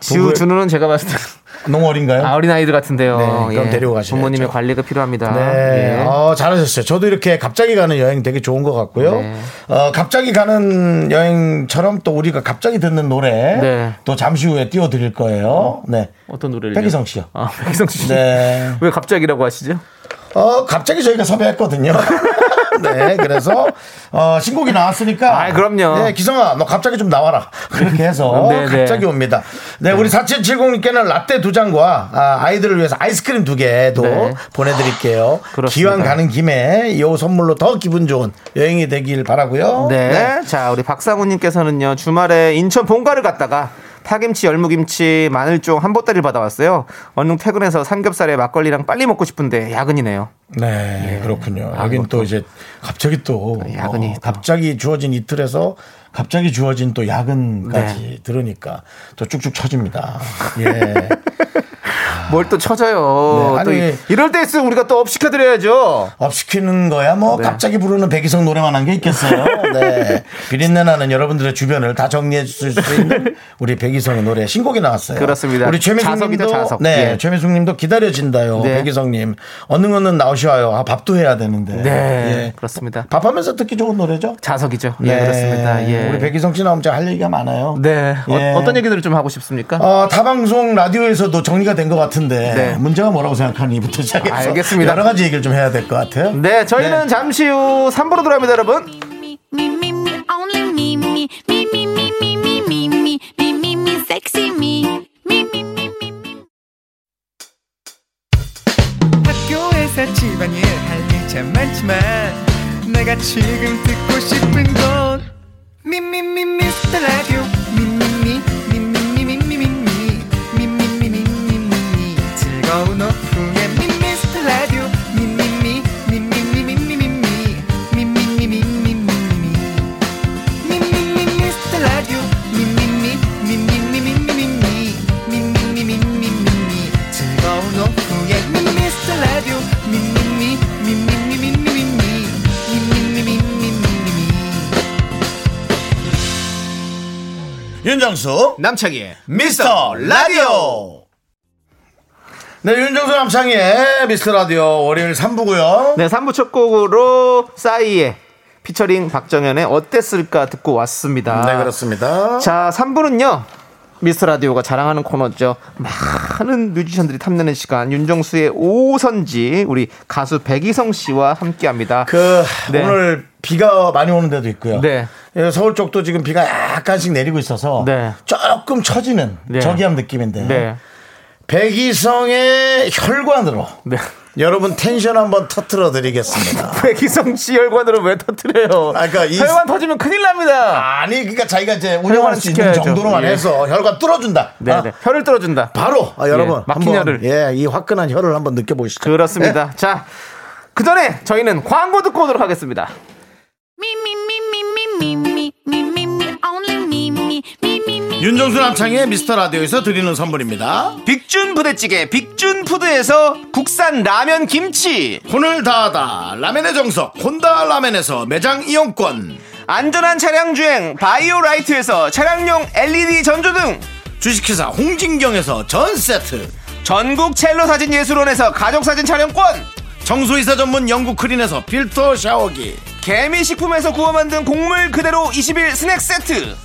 부부의- 준우는 제가 봤을 때 너무 어린가요? 아, 어린 아이들 같은데요. 네, 그럼 예. 데리고 가셔야죠. 부모님의 관리가 필요합니다. 네, 예. 어, 잘하셨어요. 저도 이렇게 갑자기 가는 여행 되게 좋은 것 같고요. 네. 어, 갑자기 가는 여행처럼 또 우리가 갑자기 듣는 노래 네. 또 잠시 후에 띄워드릴 거예요. 네. 어떤 노래를? 백이성 씨요. 아, 백이성 씨. 네. 왜 갑자기라고 하시죠? 어, 갑자기 저희가 섭외했거든요. 네, 그래서, 어, 신곡이 나왔으니까. 아이, 그럼요. 네, 기성아, 너 갑자기 좀 나와라. 그렇게 해서 네, 네. 갑자기 옵니다. 네, 우리 4770님께는 라떼 두 잔과 아, 이들을 위해서 아이스크림 두 개도 네. 보내드릴게요. 그렇습니다. 기왕 가는 김에 이 선물로 더 기분 좋은 여행이 되길 바라고요 네. 자, 우리 박상우님께서는요, 주말에 인천 본가를 갔다가 파김치, 열무김치, 마늘종 한 보따리를 받아왔어요. 얼른 퇴근해서 삼겹살에 막걸리랑 빨리 먹고 싶은데 야근이네요. 네, 그렇군요. 아, 여긴 또 그것도. 이제 갑자기 또 야근이 어, 또. 갑자기 주어진 이틀에서 갑자기 주어진 또 야근까지 네. 들으니까 또 쭉쭉 쳐집니다. 예. 뭘 또 쳐져요. 네, 또 아니- 이- 이럴 때 있으면 우리가 또 up 시켜드려야죠. up 시키는 거야 뭐 네. 갑자기 부르는 백이성 노래만 한 게 있겠어요. 네. 비린내 나는 여러분들의 주변을 다 정리해 줄수 있는 우리 백이성의 노래 신곡이 나왔어요. 그렇습니다. 우리 최미숙 자석이죠, 님도 자석. 네, 예. 최미숙 님도 기다려진다요. 네. 백이성 님. 어느 어느 나오셔요. 아, 밥도 해야 되는데. 네, 예. 그렇습니다. 밥하면서 듣기 좋은 노래죠? 자석이죠. 네. 예, 그렇습니다. 예. 우리 백이성 씨 나오면 제가 할 얘기가 많아요. 네. 예. 어, 떤 얘기들을 좀 하고 싶습니까? 어, 타방송 라디오에서도 정리가 된 것 같 같은데 네. 문제가 뭐라고 생각하니부터 시작해서 알겠습니다. 여러 가지 얘기를 좀 해야 될 것 같아요. 네, 저희는 네. 잠시 후 3부로 돌아옵니다, 여러분. 학교에서 집안일 할일참 많지만 내가 지금 듣고 싶은 건 미미미 미스터 라디오 미미 윤정수 남창희의 미스터 라디오. 네, 윤정수 남창희의 미스터 라디오 월요일 3부고요. 네, 3부 첫 곡으로 싸이의 피처링 박정현의 어땠을까 듣고 왔습니다. 네, 그렇습니다. 자, 3부는요. 미스터 라디오가 자랑하는 코너죠. 많은 뮤지션들이 탐내는 시간 윤정수의 오선지 우리 가수 백이성 씨와 함께합니다. 그 네. 오늘 비가 많이 오는 데도 있고요. 네. 예, 서울 쪽도 지금 비가 약간씩 내리고 있어서 네. 조금 처지는 네. 저기함 느낌인데 네. 백이성의 혈관으로 네. 여러분 텐션 한번 터트려 드리겠습니다. 백이성 씨 혈관으로 왜 터트려요? 아, 그러니까 이- 혈관 터지면 큰일 납니다. 아니 그러니까 자기가 이제 운영할 수 있는. 정도로만 예. 해서 혈관 뚫어준다. 네, 아, 네. 혀를 뚫어준다. 바로 아, 여러분 예, 막힌 한번, 혈을. 예, 이 화끈한 혈을 한번 느껴보시죠. 그렇습니다. 자, 그 전에 저희는 광고 듣고 오도록 하겠습니다. 윤정수 남창의 미스터 라디오에서 드리는 선물입니다. 빅준 부대찌개 빅준 푸드에서 국산 라면 김치. 혼을 다하다 라멘의 정석 혼다 라멘에서 매장 이용권. 안전한 차량 주행 바이오 라이트에서 차량용 LED 전조등. 주식회사 홍진경에서 전 세트. 전국 첼로 사진 예술원에서 가족 사진 촬영권. 청소이사 전문 영국 크린에서 필터 샤워기. 개미 식품에서 구워 만든 곡물 그대로 20일 스낵 세트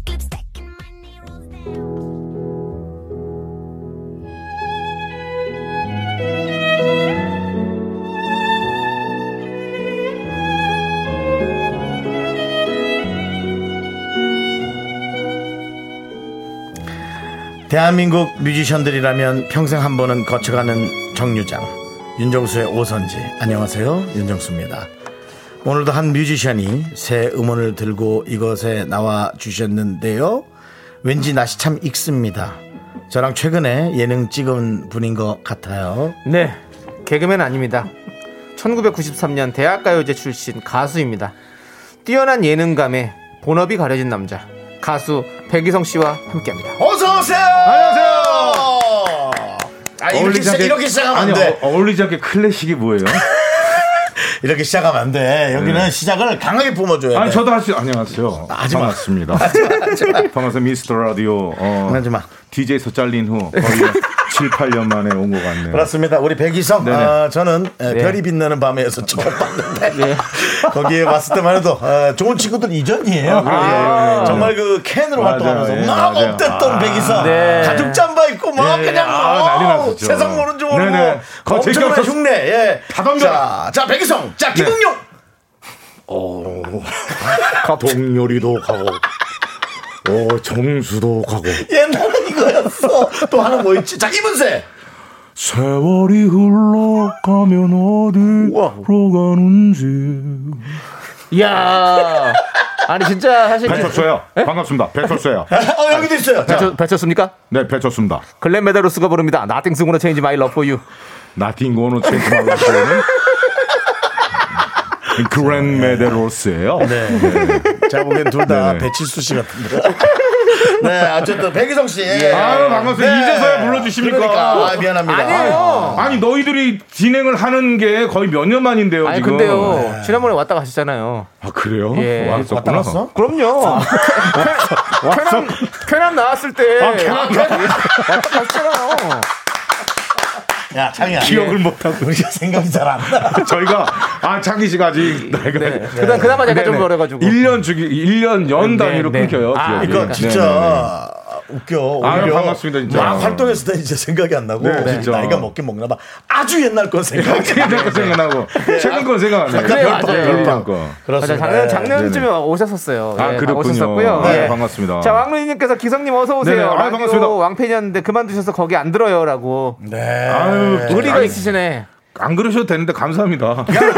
대한민국 뮤지션들이라면 평생 한 번은 거쳐가는 정류장. 윤정수의 오선지. 안녕하세요. 윤정수입니다. 오늘도 한 뮤지션이 새 음원을 들고 이것에 나와 주셨는데요. 왠지 낯이 참 익습니다. 저랑 최근에 예능 찍은 분인 것 같아요. 네 개그맨 아닙니다. 1993년 대학가요제 출신 가수입니다. 뛰어난 예능감에 본업이 가려진 남자 가수 백이성 씨와 함께합니다 어서 오세요 안녕하세요. 아, 이렇게, 시작, 이렇게 시작하면 아니, 안 돼 어, 어울리지 않게 클래식이 뭐예요? 이렇게 시작하면 안 돼 여기는 시작을 강하게 뿜어줘야 돼 아니 저도 할수 안녕하세요. 하지 마. 반갑습니다. 반갑습니다. 미스터 라디오 어, 하지 마. DJ에서 잘린 후 거의 7, 8년 만에 온 것 같네요. 그렇습니다. 우리 백이성. 아, 저는 에, 네. 별이 빛나는 밤에서 처음 봤는데 거기에 왔을 때만 해도 어, 좋은 친구들 이전이에요. 아, 예. 정말 그 캔으로 맞아요. 활동하면서 예, 막 맞아요. 업됐던 아, 백이성, 네. 가죽 잠바 입고 막 예, 그냥 아, 뭐 난리 났었죠. 세상 모르는 줄 모르고 네네. 거 엄청난 흉내. 예. 자, 자 백이성, 자 김웅용. 오, 동요리도 가고. 어, 정수도 가고 옛날엔 이거였어. 또 하나 뭐 있지? 자 이문세. 세월이 흘러가면 어디로 가는지 이야 아니 진짜 사실 배쳤어요. 반갑습니다. 배쳤어요. 어 여기도 있어요. 자, 배쳤, 배쳤습니까? 네, 배쳤습니다. 글렌 메다로스가 부릅니다. Nothing's gonna change my love for you. 나틴 고노 체인지 말라고는 그랜 메데로스예요. 네. 제가 보기엔 둘다 네네. 배칠수 씨 같은데. 네, 어쨌든 백희성 씨. 아유, 반갑습니다. 이제서야 불러주십니까? 그러니까 아, 미안합니다. 아니에요. 아니 너희들이 진행을 하는 게 거의 몇 년 만인데요 아니 지금. 근데요 지난번에 왔다 가셨잖아요. 아 그래요? 예. 왔었구나. 왔다 갔어? 그럼요. 쾌남 쾌남 나왔을 때 아, 쾌남 왔다 갔잖아요. 야, 창이야. 기억을 이게 못하고 우리가 생각이 잘 안 나. 저희가 아 창기 씨가 아직 나이가 네. 그다음 그나마 제가 좀 어려가지고. 1년 주기 1년 연 네, 단위로 네. 끊겨요. 아, 기억이. 그러니까. 진짜 웃겨. 아유, 오히려 반갑습니다, 진짜. 막 활동했을 때 이제 생각이 안 나고 네, 진짜. 나이가 먹긴 먹나 봐. 아주 옛날 건 생각이 최근 거 생각나고 최근 건 생각 안 나요. 그래요. 별빵. 거. 그렇습니다. 작년 네. 작년쯤에 오셨었어요. 아, 예, 그렇군요. 오셨었고요. 네, 예. 반갑습니다. 자 왕루이님께서 기성님 어서 오세요. 네네, 아, 반갑습니다. 왕팬이었는데 그만두셔서 거기 안 들어요라고. 네. 아유, 의리가 아니, 있으시네. 안 그러셔도 되는데 감사합니다. 그냥,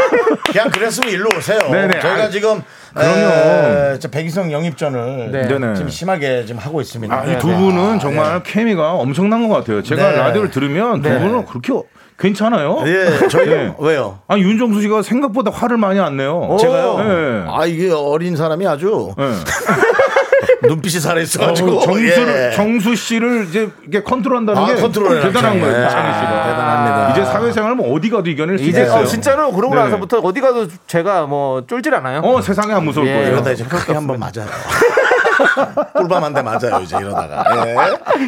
그냥 그랬으면 일로 오세요. 네네. 저희가 아, 지금 그럼요. 에, 백이성 영입전을 네. 네네. 지금 심하게 지금 하고 있습니다. 아, 이두 분은 정말 케미가 엄청난 것 같아요. 제가 네. 라디오를 들으면 두 네. 분은 그렇게 괜찮아요. 예, 저희 네. 왜요? 아니 윤정수 씨가 생각보다 화를 많이 안 내요. 제가요. 네. 아 이게 어린 사람이 아주 네. 눈빛이 살아있어가지고 정수를 예. 정수 씨를 이제 이게 컨트롤한다는 아, 게 컨트롤해요, 대단한. 거예요, 예. 창희 씨가. 대단합니다. 이제 사회생활 뭐 어디 가도 이겨낼 수 이제 있어요. 어, 진짜로 그러고 네네. 나서부터 어디 가도 제가 뭐 쫄질 않아요. 어, 세상에 안 무서울 예. 거예요. 이러다 이제 크게 한번 맞아요. 꿀밤 한 대 맞아요 이제 이러다가. 예.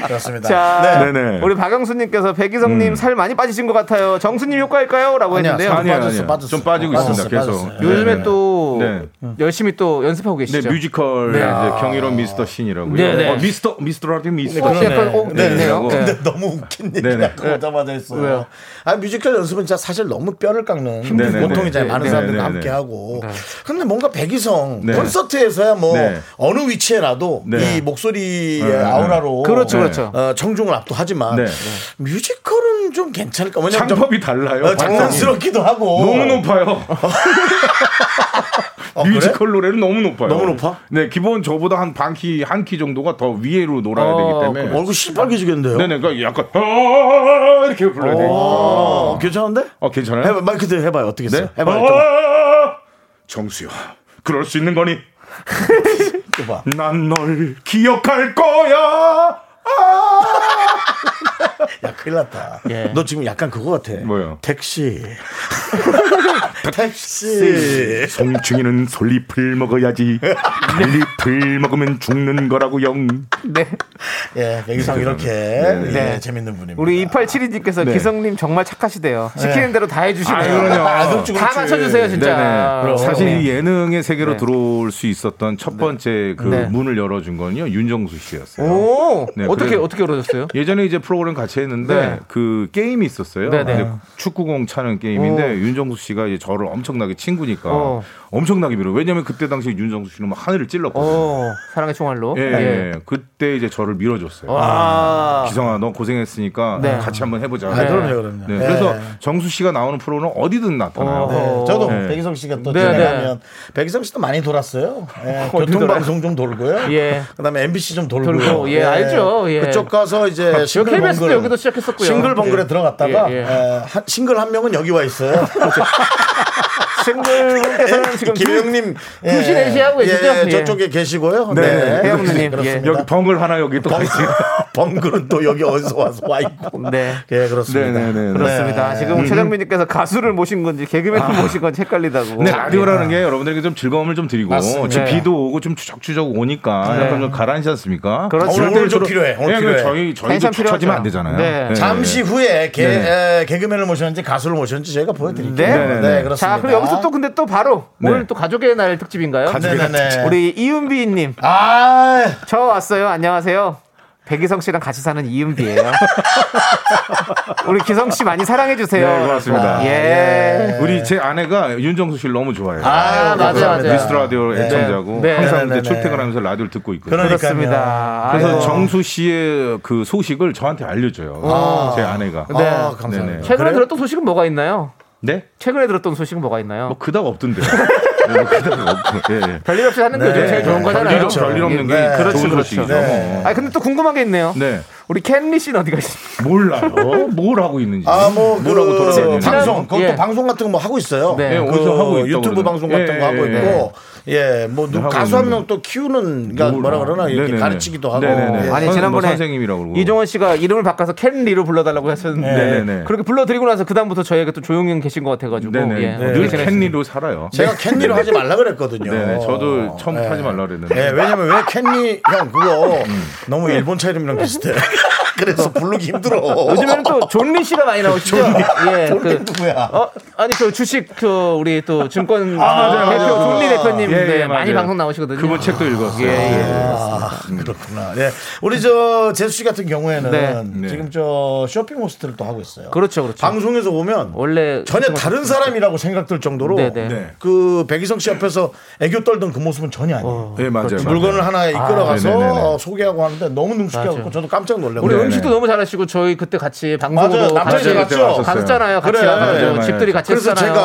그렇습니다. 자, 네. 네네. 우리 박영수님께서 백이성님 음. 살 많이 빠지신 것 같아요. 정수님 효과일까요? 라고 아니야, 했는데요. 빠졌어, 아니에요. 빠졌어. 좀 빠지고 빠졌어, 있습니다. 계속. 빠졌어요. 네. 요즘에 또 네. 열심히 또 연습하고 네, 계시죠. 뮤지컬 네. 이제 경이로운 미스터 신이라고요. 네, 네. 어, 미스터 미스터라디 미스터. 어, 신. 약간 어, 네, 네, 네. 네. 네. 근데 너무 웃긴 얘기가 네네. 그러자마자 했어요. 왜요? 아 뮤지컬 연습은 진짜 사실 너무 뼈를 깎는 네네네. 고통이잖아요. 네, 많은 네, 사람들과 네네네. 함께 하고. 네. 근데 뭔가 백이성 네. 콘서트에서야 뭐 네. 어느 위치에 라도 네. 이 목소리의 네, 네. 아우라로 그렇죠, 네. 그렇죠. 어, 청중을 압도하지만 네. 뮤지컬은 좀 괜찮을까? 왜냐면 좀 창법이 달라요. 어, 장난스럽기도 하고 너무 높아요. 어, 그래? 뮤지컬 노래는 너무 높아요. 너무 높아? 네, 기본 저보다 한 반 키 한 키 정도가 더 위로 놀아야 어, 되기 때문에. 얼굴 시뻘개지겠는데요? 네네, 그러니까 약간 아, 이렇게 불러야 돼요. 어, 괜찮은데? 어, 괜찮아요? 해봐, 마이크 들 해봐요. 어떻게 네? 했어요? 해봐요. 아, 정수야, 그럴 수 있는 거니? 좀 봐. 난 널 기억할 거야. 야, 큰일 났다. 예. 너 지금 약간 그거 같아. 뭐요? 택시. 택시. 송충이는 솔잎을 먹어야지. 솔잎을 먹으면 죽는 거라고 영. 네. 예, 백이성 이렇게 네. 예, 재밌는 분입니다. 우리 2872님께서 네. 기성님 정말 착하시대요. 시키는 대로 다 해주시네요. 아, 그럼요. 아, 다. 맞춰주세요, 진짜. 네네. 그럼. 사실 네. 이 예능의 세계로 네. 들어올 수 있었던 첫 번째 그 네. 문을 열어준 건요 윤정수 씨였어요. 오, 네, 어떻게 어떻게 그러셨어요? 예전에 이제 프로그램 같이 했는데 네. 그 게임이 있었어요. 네네. 이제 축구공 차는 게임인데 오. 윤정수 씨가 이제 저를 엄청나게 친구니까 어. 엄청나게 밀어. 왜냐면 그때 당시 윤정수 씨는 막 하늘을 찔렀거든요. 오, 사랑의 총알로. 예, 예. 그때 이제 저를 밀어줬어요. 와. 기성아, 너 고생했으니까 네. 같이 한번 해보자. 아, 그럼요, 그럼요. 네, 예. 그래서 정수 씨가 나오는 프로는 어디든 나타나요. 어. 네, 저도 네. 백이성 씨가 또 네, 진행하면 백이성 씨도 많이 돌았어요. 예, 교통방송 좀 돌고요. 예. 그다음에 MBC 좀 돌고요. 돌고, 예, 알죠. 예. 그쪽 가서 이제 여기 KBS도 싱글벙글 여기도 시작했었고요. 싱글벙글에 예. 들어갔다가 예, 예. 예, 한- 싱글 한 명은 여기 와 있어요. 싱글분께서는 지금 김영님 두시 내시 하고 계시죠? 예, 예. 저쪽에 계시고요. 네. 네, 혜영누님, 그렇습니다. 여기 벙글 하나 여기 또 같이. 벙글은 또 여기 어디서 와서 와 있고. 네. 예, 그렇습니다. 네, 네, 네. 그렇습니다. 네. 지금 최정민님께서 가수를 모신 건지 개그맨을 모신 건지 헷갈리다고. 네, 라디오라는 게 여러분들에게 좀 즐거움을 좀 드리고 맞습니다. 지금 네. 비도 오고 좀 추적추적 오니까 약간 좀 가라앉지 않습니까? 그렇죠. 오늘, 오늘 좀 필요해. 오늘 예, 필요해. 저희 저희도 필요하죠. 안 되잖아요. 네. 잠시 후에 개, 네. 에, 개그맨을 모셨는지 가수를 모셨는지 저희가 보여드릴게요. 네. 네, 네, 네. 그렇습니다. 자, 그리고 여기서 또 근데 또 바로 네. 오늘 또 가족의 날 특집인가요? 가족의 날 네네네. 우리 이은비님, 아, 저 왔어요. 안녕하세요. 백이성 씨랑 같이 사는 이은비예요. 우리 기성 씨 많이 사랑해 주세요. 네, 고맙습니다. 예. 우리 제 아내가 윤정수 씨를 너무 좋아해요. 아, 맞아요, 맞아요. 미스터 라디오 애청자고 네. 항상 네, 네, 이제 네. 출퇴근하면서 라디오를 듣고 있거든요. 그렇습니다. 그래서 아이고. 정수 씨의 그 소식을 저한테 알려 줘요. 제 아내가. 네. 아, 감사합니다. 네네. 최근에 그래요? 들었던 소식은 뭐가 있나요? 네? 최근에 들었던 소식은 뭐가 있나요? 뭐 그닥 없던데요. 네, 뭐 그닥 없고. 예, 예. 별일 없이 하는 게 네. 제일 좋은 거잖아요. 별일, 없는 게 네. 좋은 그렇죠, 그렇죠. 소식이죠. 네. 뭐. 아 근데 또 궁금한 게 있네요. 네. 우리 켄리 씨는 어디 가시죠? 몰라요. 뭘 하고 있는지. 아뭐 뭐라고 그 돌아다니는지. 방송 그것도 예. 방송 같은 거 뭐 하고 있어요. 네. 예, 그 어디서 하고 있다고 유튜브 그러던데. 방송 같은 예, 거 하고 예, 있고 예뭐 하고 가수 한. 명 또 키우는 그러니까 뭐라 그러나 이렇게 네네네. 가르치기도 하고 네네네. 예. 아니 선- 지난번에 뭐 선생님이라고 그러고. 이종원 씨가 이름을 바꿔서 캔리로 불러달라고 하셨는데 네네네. 그렇게 불러드리고 나서 그 다음부터 저희가 또 조용히 계신 것 같아가지고 네네. 예, 늘 어떻게 지냈습니까? 캔리로 살아요. 제가 캔리로 하지 말라 그랬거든요. 네네. 저도 처음 예. 하지 말라 그랬는데. 예, 왜냐면 왜 캔리 형 그거 음. 너무 일본 차 이름이랑 비슷해. 그래서 부르기 힘들어. 요즘에는 또 존리 씨가 많이 나오시죠? 예, 존리 그 누구야? 어 아니 그 주식 그 우리 또 증권 맞아요, 대표 맞아요. 존리 대표님 예, 네, 예, 많이 맞아요. 방송 나오시거든요. 그분 책도 읽었어요. 예, 예. 아, 그렇구나. 예. 우리 저 제수 씨 같은 경우에는 네. 네. 지금 저 쇼핑 호스트를 또 하고 있어요. 그렇죠, 그렇죠. 방송에서 오면 원래 전혀 다른 사람이라고 생각될 정도로 네네. 네. 그 백이성 씨 앞에서 애교 떨던 그 모습은 전혀 아니에요. 어, 네, 맞아요. 그렇죠. 물건을 하나 이끌어가서 네네네네. 어, 소개하고 하는데 너무 능숙해 갖고 맞아요. 저도 깜짝 놀 래고. 우리 네네. 음식도 너무 잘하시고 저희 그때 같이. 방송으로 같이 갔죠? 갔었잖아요. 같이 그래. 가가지고 맞아요. 집들이 같이 그래서 했잖아요. 제가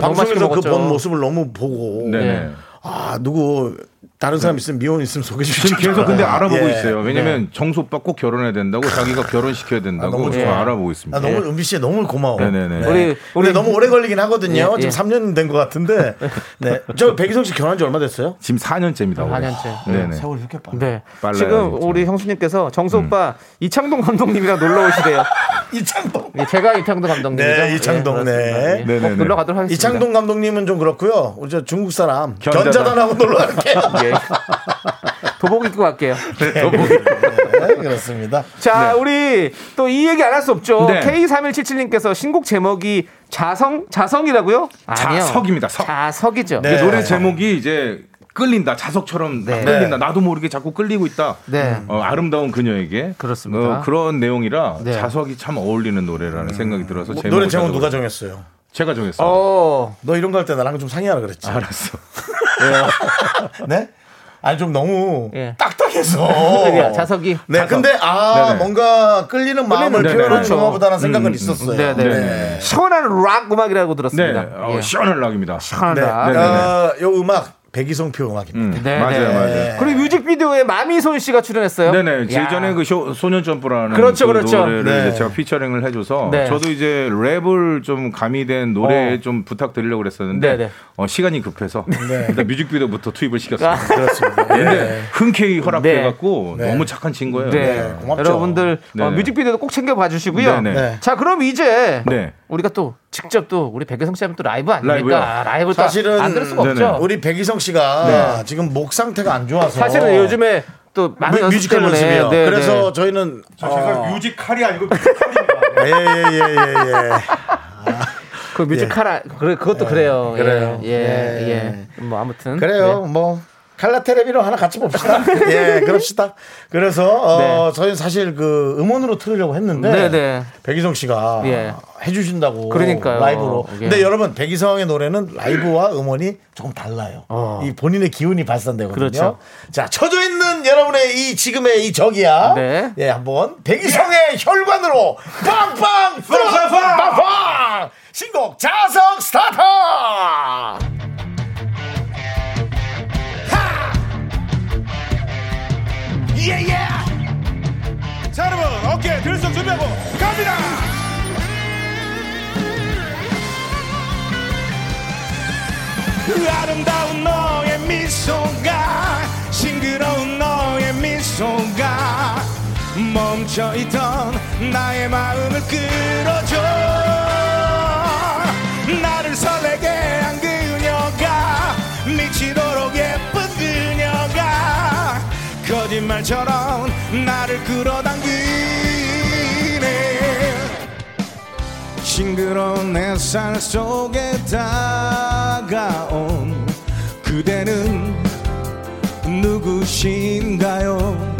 맛있게 방송에서 그. 본 모습을 너무 보고. 네. 아 누구 다른 사람 있으면 미혼 있으면 소개 좀 지금 계속 근데 알아보고 예. 있어요. 왜냐면 정수 오빠 꼭 결혼해야 된다고 자기가 결혼시켜야 된다고 너무 지금. 알아보고 아, 있습니다. 너무 은비 씨 너무 고마워. 네네네. 우리 근데 우리 너무 오래 걸리긴 하거든요. 예, 예. 지금 3년 된 것 같은데. 네. 저 백이성 씨 결혼한 지 얼마 됐어요? 지금 4년째입니다. 4년째. 네네. 세월 이렇게 빨라. 네. 빨라요, 지금 진짜. 우리 형수님께서 정수 오빠 이창동 감독님이랑 놀러 오시대요. 이창동. 예, 제가 이창동 감독님이죠. 네, 이창동, 예, 네. 예, 꼭 네네 네. 놀러 가도록 하겠습니다. 이창동 감독님은 좀 그렇고요. 우리 저 중국 사람 견자단. 견자단하고 놀러 갈게요. 예. 도복 입고 갈게요. 네, 그렇습니다. 자, 우리 또 이 얘기 안 할 수 없죠. 네. K3177님께서 신곡 제목이 자성 자성이라고요? 아니요. 자석입니다, 석. 자석이죠. 네. 노래 제목이 이제 끌린다 자석처럼 막 네. 끌린다 나도 모르게 자꾸 끌리고 있다 네. 어, 아름다운 그녀에게 그렇습니다. 어, 그런 내용이라 네. 자석이 참 어울리는 노래라는 생각이 들어서 제목을 노래 제목. 누가 정했어요? 제가 정했어요 어. 너 이런 거 할 때 나랑 좀 상의하라 그랬지. 알았어 네? 아니 좀 너무 예. 딱딱해서. 자석이야, 자석이. 네, 자석. 근데 아 네네. 뭔가 끌리는 마음을 네네. 표현하는 그렇죠. 영화보다는 생각은 음, 있었어요. 네, 네. 네. 시원한 락 음악이라고 들었습니다. 네 어, 예. 시원한 락입니다 시원한 네. 락. 네. 어, 요 음악 백이성표 음악입니다. 음, 네, 맞아요 네. 맞아요 그리고 뮤직비디오에 마미손 씨가 출연했어요. 네네 야. 예전에 그 쇼, 소년 점프라는 그렇죠, 그 그렇죠. 노래를 네. 이제 제가 피처링을 해줘서 네. 저도 이제 랩을 좀 가미된 노래 어. 좀 부탁드리려고 그랬었는데 네네. 어, 시간이 급해서 일단 뮤직비디오부터 투입을 시켰어요. 아. 그렇습니다. 근데 흔쾌히 허락돼갖고 네. 너무 착한 친 거예요. 네. 고맙죠. 여러분들 어. 뮤직비디오도 꼭 챙겨봐 주시고요. 네. 자, 그럼 이제 네. 우리가 또 직접 또 우리 백이성 씨 하면 또 라이브 아닙니까? 라이브요. 라이브 또 사실은 안 들을 수가 네네. 없죠. 우리 백이성 씨가 지금 목 상태가 안 좋아서 사실은 요즘에 또 많은 뮤- 뮤지컬 연습이요. 네, 그래서 네. 저희는 제가 뮤지컬이 아니고 뮤지컬입니다. 예예예예 예, 예. 그 뮤지컬 그래 그것도 그래요. 예. 그래요. 예, 예. 예. 예. 뭐 아무튼 그래요. 네. 뭐 칼라 테레비로 하나 같이 봅시다. 예, 그럽시다. 그래서 어, 저희는 사실 그 음원으로 틀으려고 했는데 네, 네. 백이성 씨가 예. 해주신다고 그러니까요. 라이브로. 예. 근데 여러분 백이성의 노래는 라이브와 음원이 조금 달라요. 어. 이 본인의 기운이 발산되거든요. 그렇죠. 자, 쳐져 있는 여러분의 이 지금의 이 적이야. 네. 예, 한번 백이성의 혈관으로 빵빵 뚫어서 빵빵 신곡 자석 스타터. 예예 자 여러분 어깨 들썩 준비하고 갑니다! 그 아름다운 너의 미소가 싱그러운 너의 미소가 멈춰있던 나의 마음을 끌어줘 거짓말처럼 나를 끌어당기네. 싱그러운 햇살 속에 다가온 그대는 누구신가요?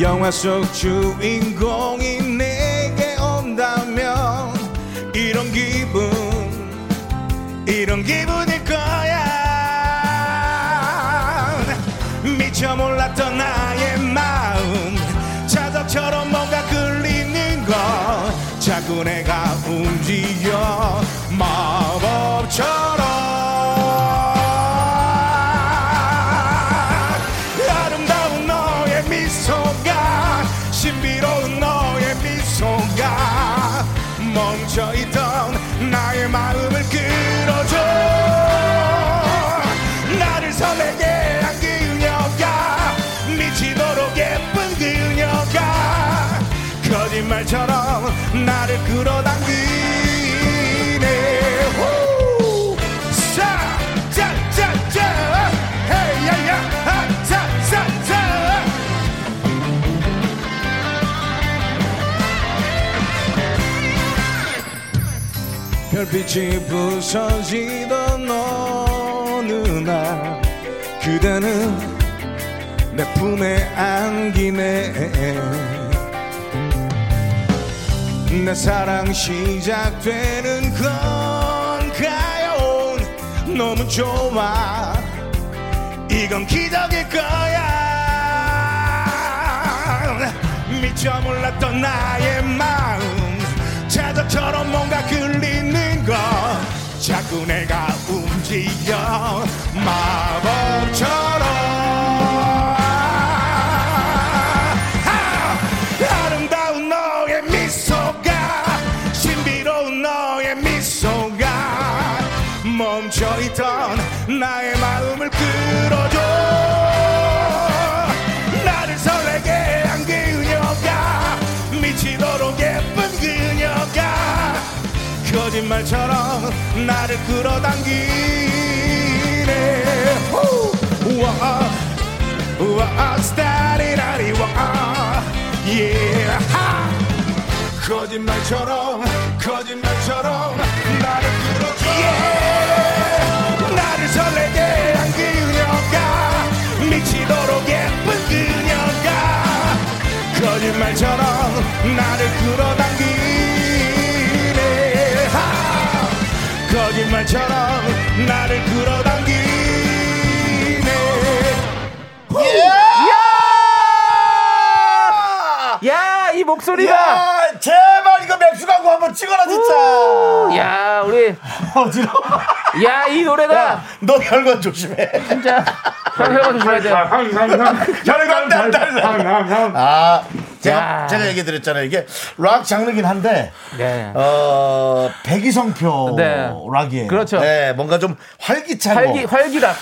영화 속 주인공이 내게 온다면 이런 기분 이런 기분일 거야 미처 몰랐던 나의 마음. 자석처럼 뭔가 끌리는 것. 자꾸 내가 움직여 마법처럼 별빛이 부서지던 어느 날 그대는 내 품에 안기네 내 사랑 시작되는 건가요 너무 좋아. 이건 기적일 거야. 미처 몰랐던 나의 마음 자전처럼 뭔가 끌리는 거. 자꾸 내가 움직여 마법처럼. 아름다운 너의 미소가 신비로운 너의 미소가 멈춰있던 나의 거짓말처럼 나를 끌어당기네 후! 우와 우와 스타리라리 와 예. 하! 거짓말처럼 거짓말처럼 나를 끌어줘 예. 나를 설레게 한 그녀가 미치도록 예쁜 그녀가 거짓말처럼 나를 끌어당기 거짓말처럼 나를 끌어당기네 야, 이 목소리가. 야, 제발 이거 맥주 광고 한번 찍어라 진짜. 야, 우리. 어지러워. 야, 이 노래가 너 혈관 조심해. 진짜. 형, 형 조심해야 돼요. 혈관 단단. 아, 제가 야. 제가 얘기 드렸잖아요. 이게 락 장르긴 한데 네. 어 백이성표 네. 락이에요. 그렇죠. 네, 뭔가 좀 활기차고 활기, 활기락.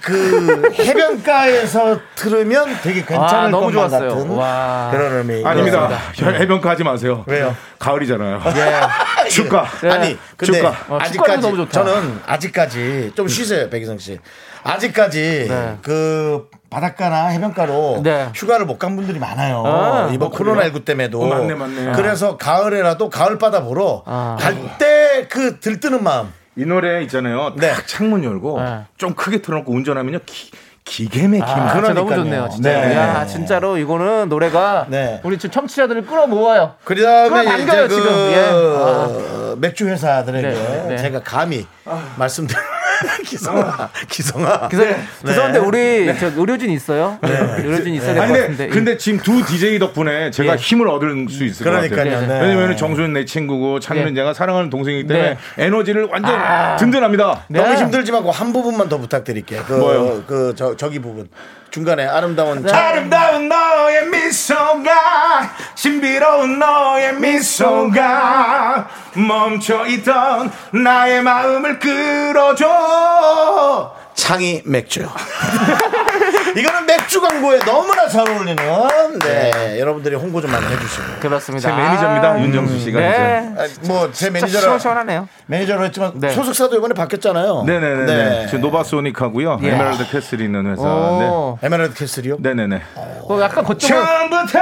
그 해변가에서 들으면 되게 괜찮을 아, 너무 것만 좋았어요. 같은 와. 그런 의미. 아닙니다. 그렇습니다. 해변가 하지 마세요. 왜요? 가을이잖아요. 예. 축가. 네. 아니 근데 축가. 어, 아직까지 너무 좋다. 저는 아직까지 좀 쉬세요 백이성 씨 아직까지 네. 그 바닷가나 해변가로 네. 휴가를 못 간 분들이 많아요 아, 이번 코로나19 때문에도 어, 맞네, 맞네. 그래서 가을에라도 가을 바다 보러 아. 갈때 그 들뜨는 마음 이 노래 있잖아요. 네. 딱 창문 열고 네. 좀 크게 틀어놓고 운전하면요. 기, 기계 막힙니다. 아, 진짜 너무. 좋네요. 진짜. 네. 야, 진짜로 이거는 노래가 네. 우리 지금 청취자들을 끌어 모아요. 그 다음에 끌어당겨요, 이제 그 지금. 예. 어, 맥주 회사들에게 네, 네. 제가 감히 말씀드려 기성아 기성아 그래서 네. 죄송한데 우리 저 의료진 있어요? 의료진 있어야 될것 아니, 근데, 같은데. 근데 지금 두 DJ 덕분에 제가 예. 힘을 얻을 수 있을 것 그러니까요 같아요. 네. 왜냐면 정수는 내 친구고 창민은 네. 제가 사랑하는 동생이기 때문에 네. 에너지를 완전 아. 든든합니다. 네. 너무 힘들지 말고 한 부분만 더 부탁드릴게요. 그, 뭐요? 그, 저, 저기 부분. 중간에 아름다운. 저- 아름다운 너의 미소가 신비로운 너의 미소가 멈춰있던 나의 마음을 끌어줘 창이 맥주. 이거는 맥주 광고에 너무나 잘 어울리는, 네. 여러분들이 홍보 좀 많이 해주시고. 그렇습니다. 제 매니저입니다. 아, 윤정수 씨가 네. 아, 뭐, 제 진짜 매니저로, 시원시원하네요. 매니저로 했지만, 네. 소속사도 이번에 바뀌었잖아요. 네네네. 네. 네. 지금 노바소닉하고요. 예. 에메랄드 캐슬이 있는 회사. 오. 에메랄드 캐슬이요? 네. 네네네. 그 약간 그쪽은 처음부터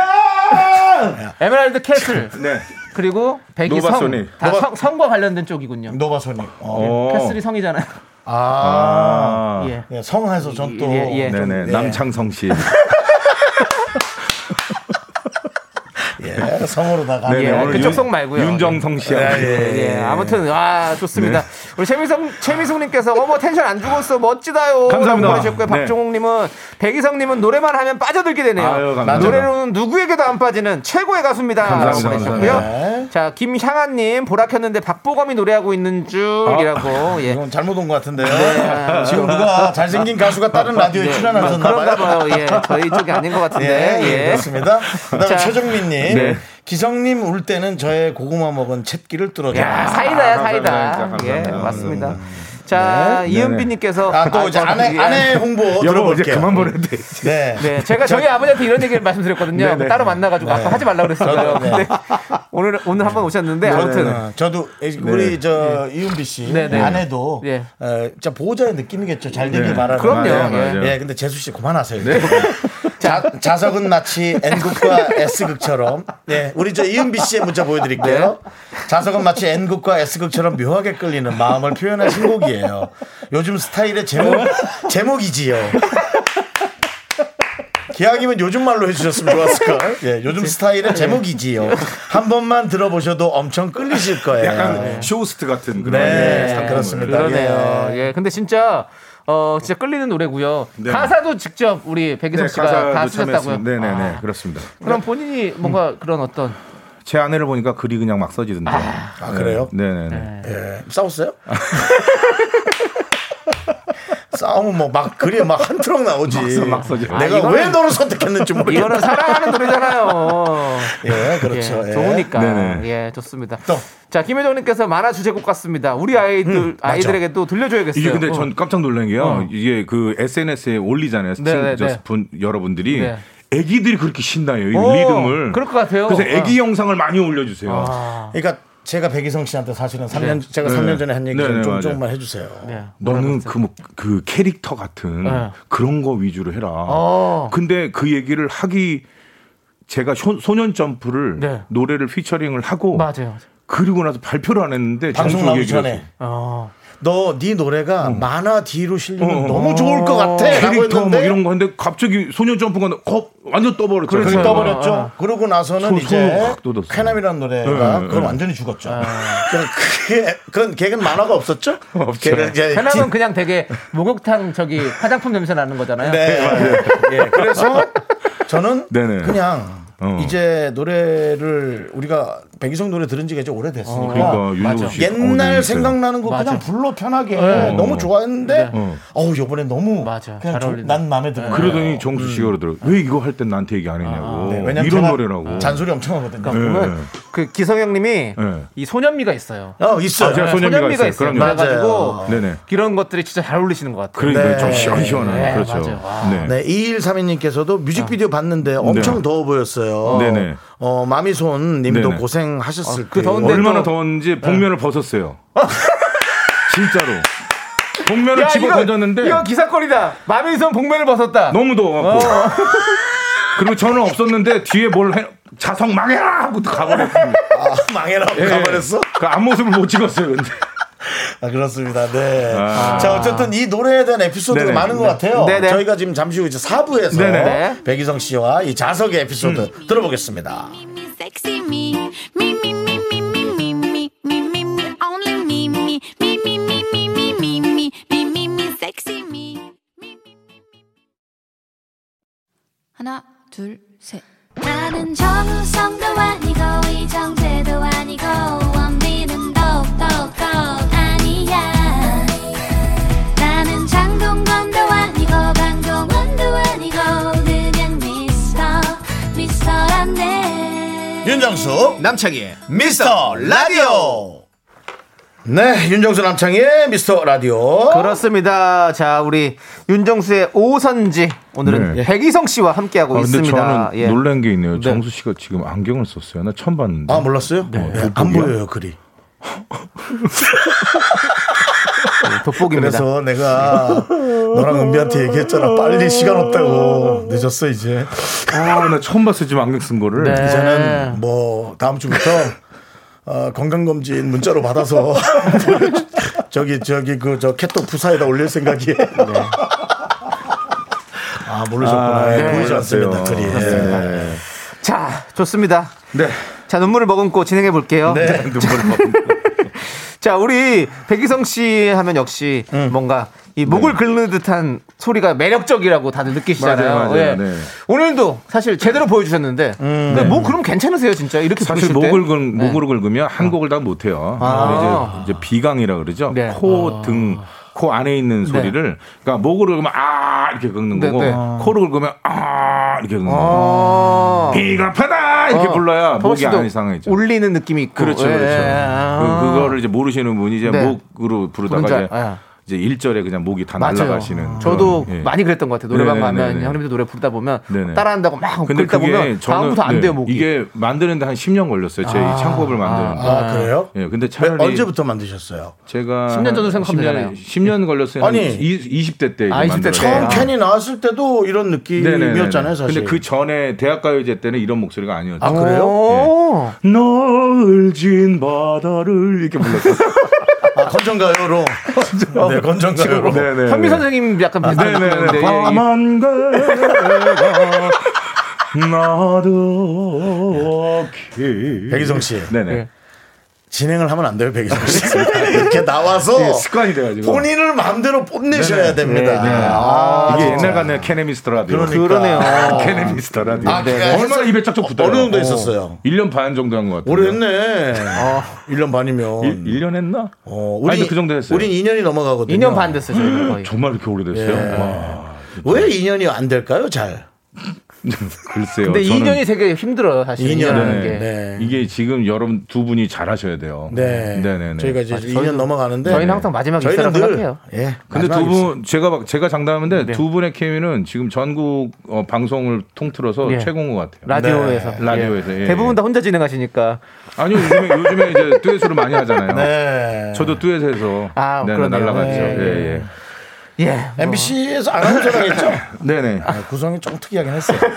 에메랄드 캐슬 네. 그리고 백이성 노바소닉. 다 노바- 성, 성과 관련된 쪽이군요. 노바소닉. 어. 어. 캐슬이 성이잖아요. 아. 아. 예. 예, 성에서 전 또. 예, 예. 네네. 네. 남창성 씨. 예, 성으로다가. 네네. 예, 그쪽 윤- 성 말고요. 윤정성 씨하고. 예, 예. 예, 아무튼 아 좋습니다. 네. 우리 최미성 최미숙님께서 어머 텐션 안 죽었어 멋지다요. 감사합니다. 라고 보내셨고요. 네. 박종욱님은 백이성님은 노래만 하면 빠져들게 되네요. 아유. 노래로는 누구에게도 안 빠지는 최고의 가수입니다. 감사합니다. 라고 보내셨고요. 감사합니다. 자 김향아님 보라 켰는데 박보검이 노래하고 있는 줄이라고. 예. 이건 잘못 온 것 같은데요. 네. 지금 누가 잘생긴 가수가 다른 라디오에 네, 출연하셨나 그런가 봐요. 봐요. 예, 저희 쪽이 아닌 것 같은데. 예, 예, 예. 그렇습니다. 그다음에 자, 최정민님, 네. 기성님 울 때는 저의 고구마 먹은 챗기를 뚫어줘. 야, 사이다야, 아, 사이다. 감사합니다. 예, 감사합니다. 맞습니다. 자, 이은비님께서. 아, 또 이제 아내, 예. 아내 홍보 들어볼게요. 이제 그만 보내도 돼. 네. 네, 제가 저희 아버지한테 이런 얘기를 말씀드렸거든요. 네네. 따로 만나가지고 아까 하지 말라 그랬어요. 저도, 네. 근데 오늘 오늘 한 번 오셨는데 아무튼 어, 저도 우리 저 이은비 씨 네, 네. 아내도 예. 어, 진짜 보호자의 느낌이겠죠. 잘 되길 네. 바라는. 그럼요. 예. 예, 근데 재수 씨 그만하세요. 자, 자석은 마치 N극과 S극처럼. 예, 우리 저 이은비 씨의 문자 보여드릴게요. 자석은 마치 N극과 S극처럼 묘하게 끌리는 마음을 표현한 신곡이에요. 요즘 스타일의 제목, 제목이지요. 기왕이면 요즘 말로 해주셨으면 좋았을걸. 예, 요즘 스타일의 제목이지요. 한 번만 들어보셔도 엄청 끌리실 거예요. 약간 쇼호스트 같은 그런 네, 예, 그렇습니다. 그러네요. 예. 예. 근데 진짜 어 진짜 끌리는 노래고요. 네. 가사도 직접 우리 배기성 네, 씨가 다 쓰셨다고요. 네네네 아, 그렇습니다. 그럼 본인이 뭔가 그런 어떤 제 아내를 보니까 글이 그냥 막 써지던데. 아, 그래요? 네네네. 예. 싸웠어요? 싸우면 뭐막 그리 막한 트럭 나오지. 막 써져. 내가 아, 이거는- 왜 너를 선택했는지 모르겠다. 이거는 사랑하는 노래잖아요. 예, 그렇죠. 예, 예. 좋으니까. 네네. 예, 좋습니다. 또. 자, 김혜정님께서 만화 주제곡 같습니다. 우리 아이들 아이들에게 또 들려줘야겠어요. 이게 근데 어. 전 깜짝 놀란 게요. 어. 이게 그 SNS에 올리잖아요. 네, 네, 친- 네. 저 분, 여러분들이 네. 애기들이 그렇게 신나요. 이 오, 리듬을. 그럴 것 같아요. 그래서 어. 애기 영상을 많이 올려주세요. 아, 그러니까 제가 배기성 씨한테 사실은 3년 제가 네. 3년 전에 한 얘기 네, 네, 좀 맞아요. 조금만 해주세요. 네. 너는 그, 뭐, 그 캐릭터 같은 네. 그런 거 위주로 해라. 어. 근데 그 얘기를 하기 제가 쇼- 소년 점프를 네. 노래를 피처링을 하고 맞아요. 그리고 나서 발표를 안 했는데 방송 나오기 전에. 어. 너 네 노래가 만화 뒤로 실리면 어, 어. 너무 좋을 것 같아. 라고 캐릭터 뭐 했는데 이런 거 근데 갑자기 소년 점프가 겁 완전 떠버렸잖아요. 그렇죠. 그게 떠버렸죠. 어, 그러고 나서는 손- 이제. 쾌남이라는 노래가 네, 그건 네. 완전히 죽었죠. 그럼 그게 그런 개그는 만화가 없었죠? 없죠. 해남은 그냥 되게 목욕탕 저기 화장품 냄새 나는 거잖아요. 네. 예, 그래서 저는 네네. 그냥 어. 이제 노래를 우리가 백이성 노래 들은 지가 이제 오래됐으니까 그러니까. 윤종수 씨 옛날 있어요. 생각나는 거 맞아. 그냥 불러 편하게 네. 너무 좋아했는데 어. 어우 요번에 너무 맞아. 그냥 잘 좀-. 난 마음에 들어. 그러더니 정수 씨가 그러더라고. 왜 이거 할 땐 나한테 얘기 안 했냐고. 네, 왜냐면 이런 노래라고. 잔소리 엄청 하거든요. 그러니까 보면 네. 그 기성 형님이 네. 이 소년미가 있어요. 어 있어요. 아, 제가 소년미가 있어요. 그럼요. 그래가지고 맞아요. 네네. 이런 것들이 진짜 잘 어울리시는 것 같아요. 그러니까 네. 좀 시원시원한 네, 그렇죠. 네. 네, 2132님께서도 뮤직비디오 봤는데 엄청 더워 보였어요. 네네. 어, 마미손 님도 네네. 고생하셨을 어, 그. 더운데 얼마나 또- 더웠는지 복면을 벗었어요. 진짜로. 복면을 야, 집어 이거, 던졌는데 이거 기사거리다. 마민선 복면을 벗었다. 너무 더워갖고. 그리고 저는 없었는데 뒤에 뭘 해, 자성 망해라 하고 가버렸습니다. 아, 망해라 하고 예. 가버렸어? 그 앞모습을 못 찍었어요. 근데. 아, 그렇습니다. 네. 아. 자, 어쨌든 이 노래에 대한 에피소드가 네네. 많은 것 같아요. 네네. 저희가 지금 잠시 후 이제 4부에서 네네. 네. 백이성 씨와 이 자석의 에피소드 들어보겠습니다. Sexy me. Me, me, me, me, me, me, me, me, me, me, only me, me, me, me, me, me, me, me, me, me, me, me, sexy me. 하나, 둘, 셋. 나는 정우성도 아니고 이정재도 아니고 원빈은 더욱더 아니야 나는 장동건도 아니고 강동원도 아니고 그냥 미스터 미스터란데 윤정수 남창희. 미스터 라디오. 네, 윤정수 남창의 미스터 라디오. 그렇습니다. 자, 우리 윤정수의 오선지 오늘은 네. 백이성 씨와 함께하고 아, 근데 있습니다. 저는 예. 놀란 게 있네요. 네. 정수 씨가 지금 안경을 썼어요. 나 처음 봤는데. 아, 몰랐어요? 네, 안 돋보기야? 보여요, 글이. 돋보기입니다. 그래서 내가 너랑 은비한테 얘기했잖아. 빨리 시간 없다고. 늦었어, 이제. 아, 나 처음 봤어요. 지금 안경 쓴 거를. 네. 이제는 뭐 다음 주부터 어, 건강검진 문자로 받아서 저기 저기 그저 캐톡 부사에다 올릴 생각이에요. 아 모르셨구나. 아, 예, 네, 보이지 않습니다. 글이. 네. 자, 좋습니다. 네. 자, 눈물을 머금고 진행해 볼게요. 네. 눈물을 먹 자, 우리 백이성 씨 하면 역시 음. 뭔가 이 목을 긁는 듯한 소리가 매력적이라고 다들 느끼시잖아요. 맞아요, 맞아요. 예. 네. 오늘도 사실 제대로 보여주셨는데, 근데 목 그럼 괜찮으세요, 진짜 이렇게 사실? 목을 긁, 네. 목으로 긁으면 한 곡을 다 못해요. 아. 이제, 이제 비강이라 그러죠. 네. 코 등, 코 안에 있는 소리를, 그러니까 목으로 긁으면 아 이렇게 긁는 네, 거고, 네. 코로 긁으면 아 이렇게 긁는 거고. 아. 비겁하다 이렇게 어. 불러야 목이 안 이상해져. 울리는 느낌이 있고. 그렇죠, 예. 그렇죠. 아. 그, 그거를 이제 모르시는 분이 이제 네. 목으로 부르다가 이제, 알- 아. 이제 일절에 그냥 목이 다 맞아요. 날아가시는. 저도 그런, 예. 많이 그랬던 것 같아요. 노래방 네네네네. 가면 형님들 노래 부르다 보면 네네. 따라한다고 막 근데 그러다 보면 저는 다음부터 안 네, 돼요 목이. 이게 만드는데 한 10년 걸렸어요. 제 창법을 만드는데. 아, 그래요? 예, 근데 왜, 차라리 언제부터 만드셨어요? 제가 10년 전으로 생각하면 10년, 되잖아요. 10년 걸렸어요. 아니, 아니 20 대 때 아, 20대 만들었어요. 처음 아. 캔이 나왔을 때도 이런 느낌이었잖아요, 사실. 근데 그 전에 대학가요제 때는 이런 목소리가 아니었죠. 아, 그래요? 오. 넓진 바다를 이렇게 불렀어요. 아, 건전가요로. 네, 건전가요로. 네네. 현미 선생님 약간 비슷한 네네네. 느낌인데 예, 예. 밤한 개가 나도록 백이성 씨. 네네. 예. 진행을 하면 안 돼요, 백이성 씨. 이렇게 나와서 예, 습관이 돼가지고. 본인을 마음대로 뽐내셔야 네네. 됩니다. 네, 네. 아, 이게. 옛날 같네 케네미스터 라디오. 그러니까. 그러네요. 케네미스터 라디오. 아, 그게 얼마나 입에 쩍쩍 붙어요. 어느 정도 했었어요? 1년 반 정도 한 것 같아요. 오래 했네. 1년 반이면. 1, 년 했나? 어, 아니, 그 정도 했어요. 우린 2년이 넘어가거든요. 2년 반 됐어요 저희 거의. 정말 이렇게 오래됐어요? 예. 와, 왜 2년이 안 될까요, 잘? 글쎄요. 근데 저는 2년이 되게 힘들어요 사실 2년 2년 하는 네네. 게. 네. 이게 지금 여러분 두 분이 잘하셔야 돼요. 네. 네네네. 저희가 이제 맞아, 2년 저희는- 넘어가는데. 저희는 항상 마지막 저희는 입사라고 늘, 생각해요. 예. 근데 두 분 제가 막- 제가 장담하는데 네. 두 분의 케미는 지금 전국 어, 방송을 통틀어서 예. 최고인 것 같아요. 라디오에서 네. 라디오에서, 예, 대부분 예. 다 혼자 진행하시니까 아니요 요즘에 요즘에 이제 듀엣으로 많이 하잖아요. 네. 저도 듀엣해서 아, 그러네요. 날라갔죠. 네. 예, 예. 예 뭐. MBC에서 아나운서랑 했죠? 네네. 아, 구성이 좀 특이하긴 했어요.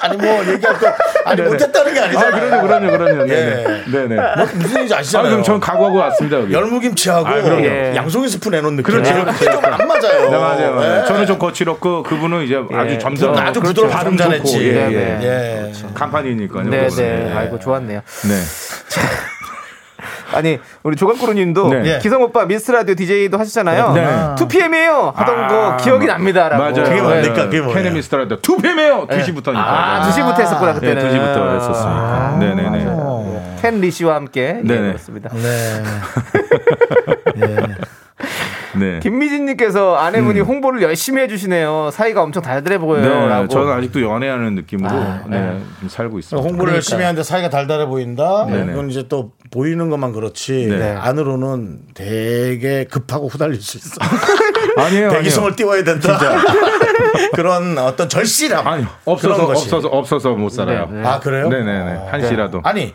아니 뭐 얘기할 거 아니 네네. 못했다는 게아 아니잖아요. 그럼요 그럼요 그럼요. 네네. 예. 네네. 뭐 무슨 얘기인지 아 아시잖아요. 그럼 전 각오하고 왔습니다 여기. 열무김치하고 아, 그럼요. 예. 양송이 스프 내놓은 느낌. 그렇죠. 좀안 맞아요. 네, 맞아요. 맞아요. 예. 저는 좀 거칠었고 그분은 이제 아주 점잖 저는 아주 그렇죠. 부드럽고 발음. 좋고. 예, 네, 예. 네. 예. 간판이니까요. 네네 그거는. 아이고 좋았네요 네. 아니 우리 조강꾸루님도 네. 예. 기성 오빠 미스 라디오 DJ도 하시잖아요 네. 2PM이에요 하던 아, 거 기억이 납니다라고 맞아요. 그게 뭡니까? 네. 그게 뭐예요? 케네미스터라도 2PM이에요. 2시부터니까. 아 2시부터 했었구나 네, 그때는 2시부터 했었으니까. 아, 네네네. 맞아요. 켄 리시와 함께 예, 네네. 그렇습니다 네. 네. 김미진님께서 아내분이 홍보를 열심히 해주시네요 사이가 엄청 달달해 보여요라고 네, 저는 아직도 연애하는 느낌으로 아, 네, 좀 살고 있습니다. 홍보를 그러니까요. 열심히 하는데 사이가 달달해 보인다. 이건 이제 또 보이는 것만 그렇지 네. 안으로는 되게 급하고 후달릴 수 있어. 아니에요, 대기성을 띄워야 된다. 그런 어떤 절실함. 아니 없어서. 없어서 없어서 못 살아요. 네, 네. 아 그래요? 네네네 한 시라도. 아니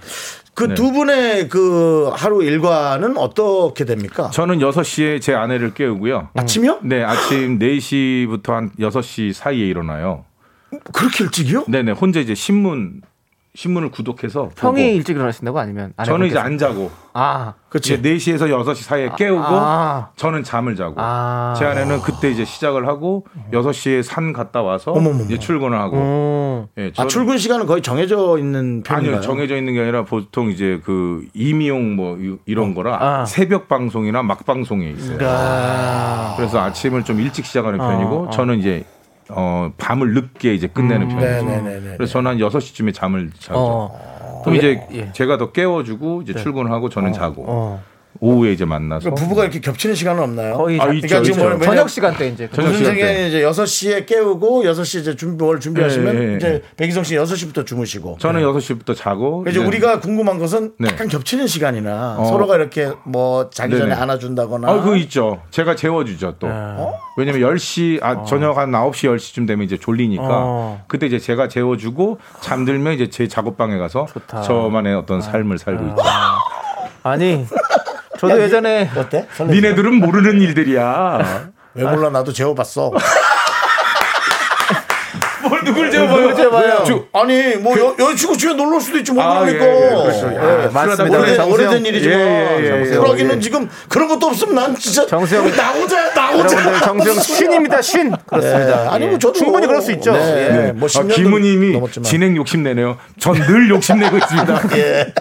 그 네. 두 분의 그 하루 일과는 어떻게 됩니까? 저는 6시에 제 아내를 깨우고요. 아침이요? 네, 아침 4시부터 한 6시 사이에 일어나요. 그렇게 일찍이요? 네네, 혼자 이제 신문, 신문을 구독해서. 형이 보고. 일찍 일어나신다고 아니면 저는 이제? 안 자고. 아 그치. 이제 4시에서 6시 사이에 깨우고 아. 저는 잠을 자고. 아. 제 아내는 그때 이제 시작을 하고 6시에 산 갔다 와서 어머머머. 이제 출근을 하고. 음. 예, 아 저는- 출근 시간은 거의 정해져 있는 편인가요? 아니요 정해져 있는 게 아니라 보통 이제 그 임의용 뭐 이- 이런 거라 아. 새벽 방송이나 막 방송에 있어요. 아. 그래서 아침을 좀 일찍 시작하는 어, 편이고 어. 저는 이제 어 밤을 늦게 이제 끝내는 편이에요. 네네네네. 그래서 저는 한 6시쯤에 잠을 자죠. 어. 그럼 이제 예. 제가 더 깨워주고 이제 출근하고 저는 자고 어. 오후에 이제 만나서 그 부부가 이렇게 겹치는 시간은 없나요? 거의 아, 자- 있죠, 그러니까 지금 있죠. 뭐냐면 저녁 시간대 이제 저녁 무슨 시간대. 생각에 이제 6시에 깨우고 6시에 이제 준비 뭘 준비하시면 예, 예, 예. 이제 백이성 씨 6시부터 주무시고 저는 6시부터 자고 이제 네. 우리가 궁금한 것은 네. 약간 겹치는 시간이나 어. 서로가 이렇게 뭐 자기 전에 네네. 안아준다거나 아, 그거 있죠. 제가 재워주죠, 또. 왜냐면 10시, 아, 저녁 한 9시, 10시쯤 되면 이제 졸리니까. 어. 그때 이제 제가 재워주고 잠들면 이제 제 작업방에 가서 저만의 어떤 삶을 살고 있죠. 아니 저도 예전에 어때? 니네들은 모르는 일들이야. 왜 몰라 나도 재워봤어. 뭘 누굴 재워봐요? 주- 아니 뭐 여, 여자친구 집에 놀러 올 수도 있지 뭐 아, 모르니까. 예, 예, 그렇죠. 예. 예. 맞습니다. 오래된, 오래된 일이지만 예, 예. 쿨하기는 지금 그런 것도 없으면 난 진짜 정수영- 나 혼자 나 혼자 정수영 신입니다 신 그렇습니다. 예. 아니 뭐 예. 저도 충분히 그럴 수 있죠. 네. 예. 뭐 아, 10년도 김우님이. 진행 욕심 내네요. 전 늘 욕심 내고 있습니다. 예.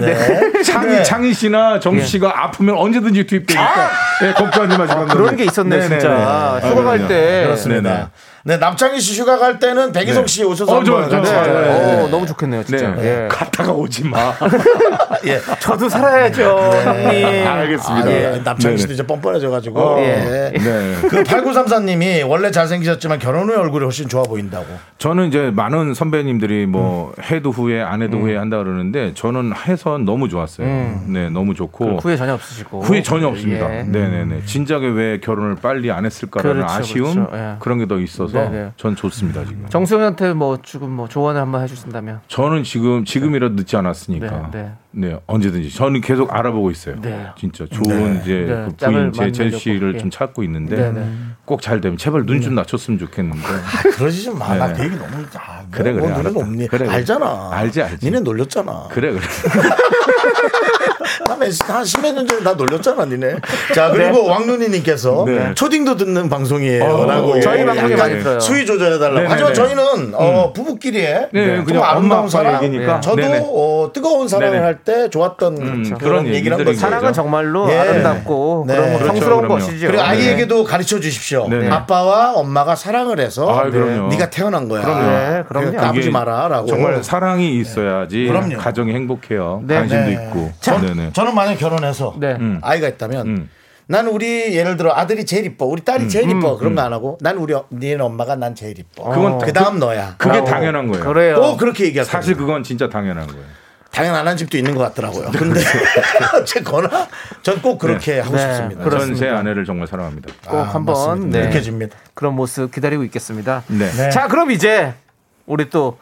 네. 창희, 창희 씨나 정수 씨가 아프면 언제든지 투입되니까 예, 걱정하지 마시고. 그런 게 있었네 네네네. 진짜 아, 휴가 갈 그럼요. 때. 그렇습니다. 네, 남창희 씨 휴가 갈 때는 백이성 네. 씨 오셔서 어, 좋아요, 한번 좋아요. 같이 네, 가요. 네, 네. 오, 너무 좋겠네요 진짜. 네. 예. 갔다가 오지 마. 예. 저도 살아야죠 형님. 알겠습니다. 아, 예. 남창희 씨도. 이제 뻔뻔해져가지고. 어, 예. 네. 그 8934님이 원래 잘생기셨지만 결혼 후에 얼굴이 훨씬 좋아 보인다고. 저는 이제 많은 선배님들이 뭐 해도 후에 안 해도 후에 한다 그러는데 저는 해서 전 너무 좋았어요. 음. 네, 너무 좋고 후회 전혀 없으시고 후회 전혀 없습니다. 예. 네네네. 진작에 왜 결혼을 빨리 안 했을까라는 그렇죠, 아쉬움 그렇죠. 예. 그런 게 더 있어서 네네. 전 좋습니다 지금. 정수영한테 뭐 지금 뭐 조언을 한번 해주신다면 저는 지금 지금이라도 늦지 않았으니까 네, 네, 네. 언제든지 저는 계속 알아보고 있어요. 네. 진짜 좋은 이제 네, 그 부인 제 씨를 예. 좀 찾고 있는데 네, 네. 꼭잘 되면 제발 눈 좀 낮췄으면 좋겠는데. 그러지 좀 마. 나 네. 그 얘기 너무 아, 그래, 뭐 그래, 노래 알았다. 없니? 그래, 그래. 알잖아. 알지, 알지. 니네 놀렸잖아. 그래 그래. 한 십몇 년 전에 나 놀렸잖아, 니네. 자, 그리고 왕눈이님께서 네. 초딩도 듣는 방송이에요. 어, 라고. 저희 예, 방송에 약간 많이 들어요. 수위 조절해달라고. 네네네. 하지만 저희는 어, 부부끼리의 네, 좀 아름다운 사랑. 얘기니까. 저도 네네. 어, 뜨거운 사랑을 네네. 할때 좋았던 음, 그런 그런 얘기를 한 거죠. 사랑은 정말로 예. 아름답고 네. 그런 거 그렇죠, 성스러운 그럼요. 것이죠. 그리고 네. 아이에게도 가르쳐 주십시오. 네네. 아빠와 엄마가 사랑을 해서 아, 그럼요. 네가 태어난 거야. 그럼요. 네, 그럼요. 까부지 마라라고. 정말 사랑이 있어야지 그럼요. 가정이 행복해요. 네. 관심도 네. 있고. 저, 네네. 저는 만약 결혼해서 네. 음. 아이가 있다면 음. 나는 우리 예를 들어 아들이 제일 이뻐 우리 딸이 제일 이뻐 그런 거 안 하고 난 우리 어- 니네 엄마가 난 제일 이뻐 그건 그 다음 너야 그게 당연한 거예요. 그래요. 꼭 그렇게 얘기할 사실. 그건 진짜 당연한 거예요. 당연한 집도 있는 것 같더라고요 근데 어쨌거나 전 꼭 그렇게 하고 네. 싶습니다 전 제. 아내를 정말 사랑합니다. 꼭 한번 맞습니다. 네. 느껴집니다 그런 모습 기다리고 있겠습니다. 네. 네. 자, 그럼 이제 우리 또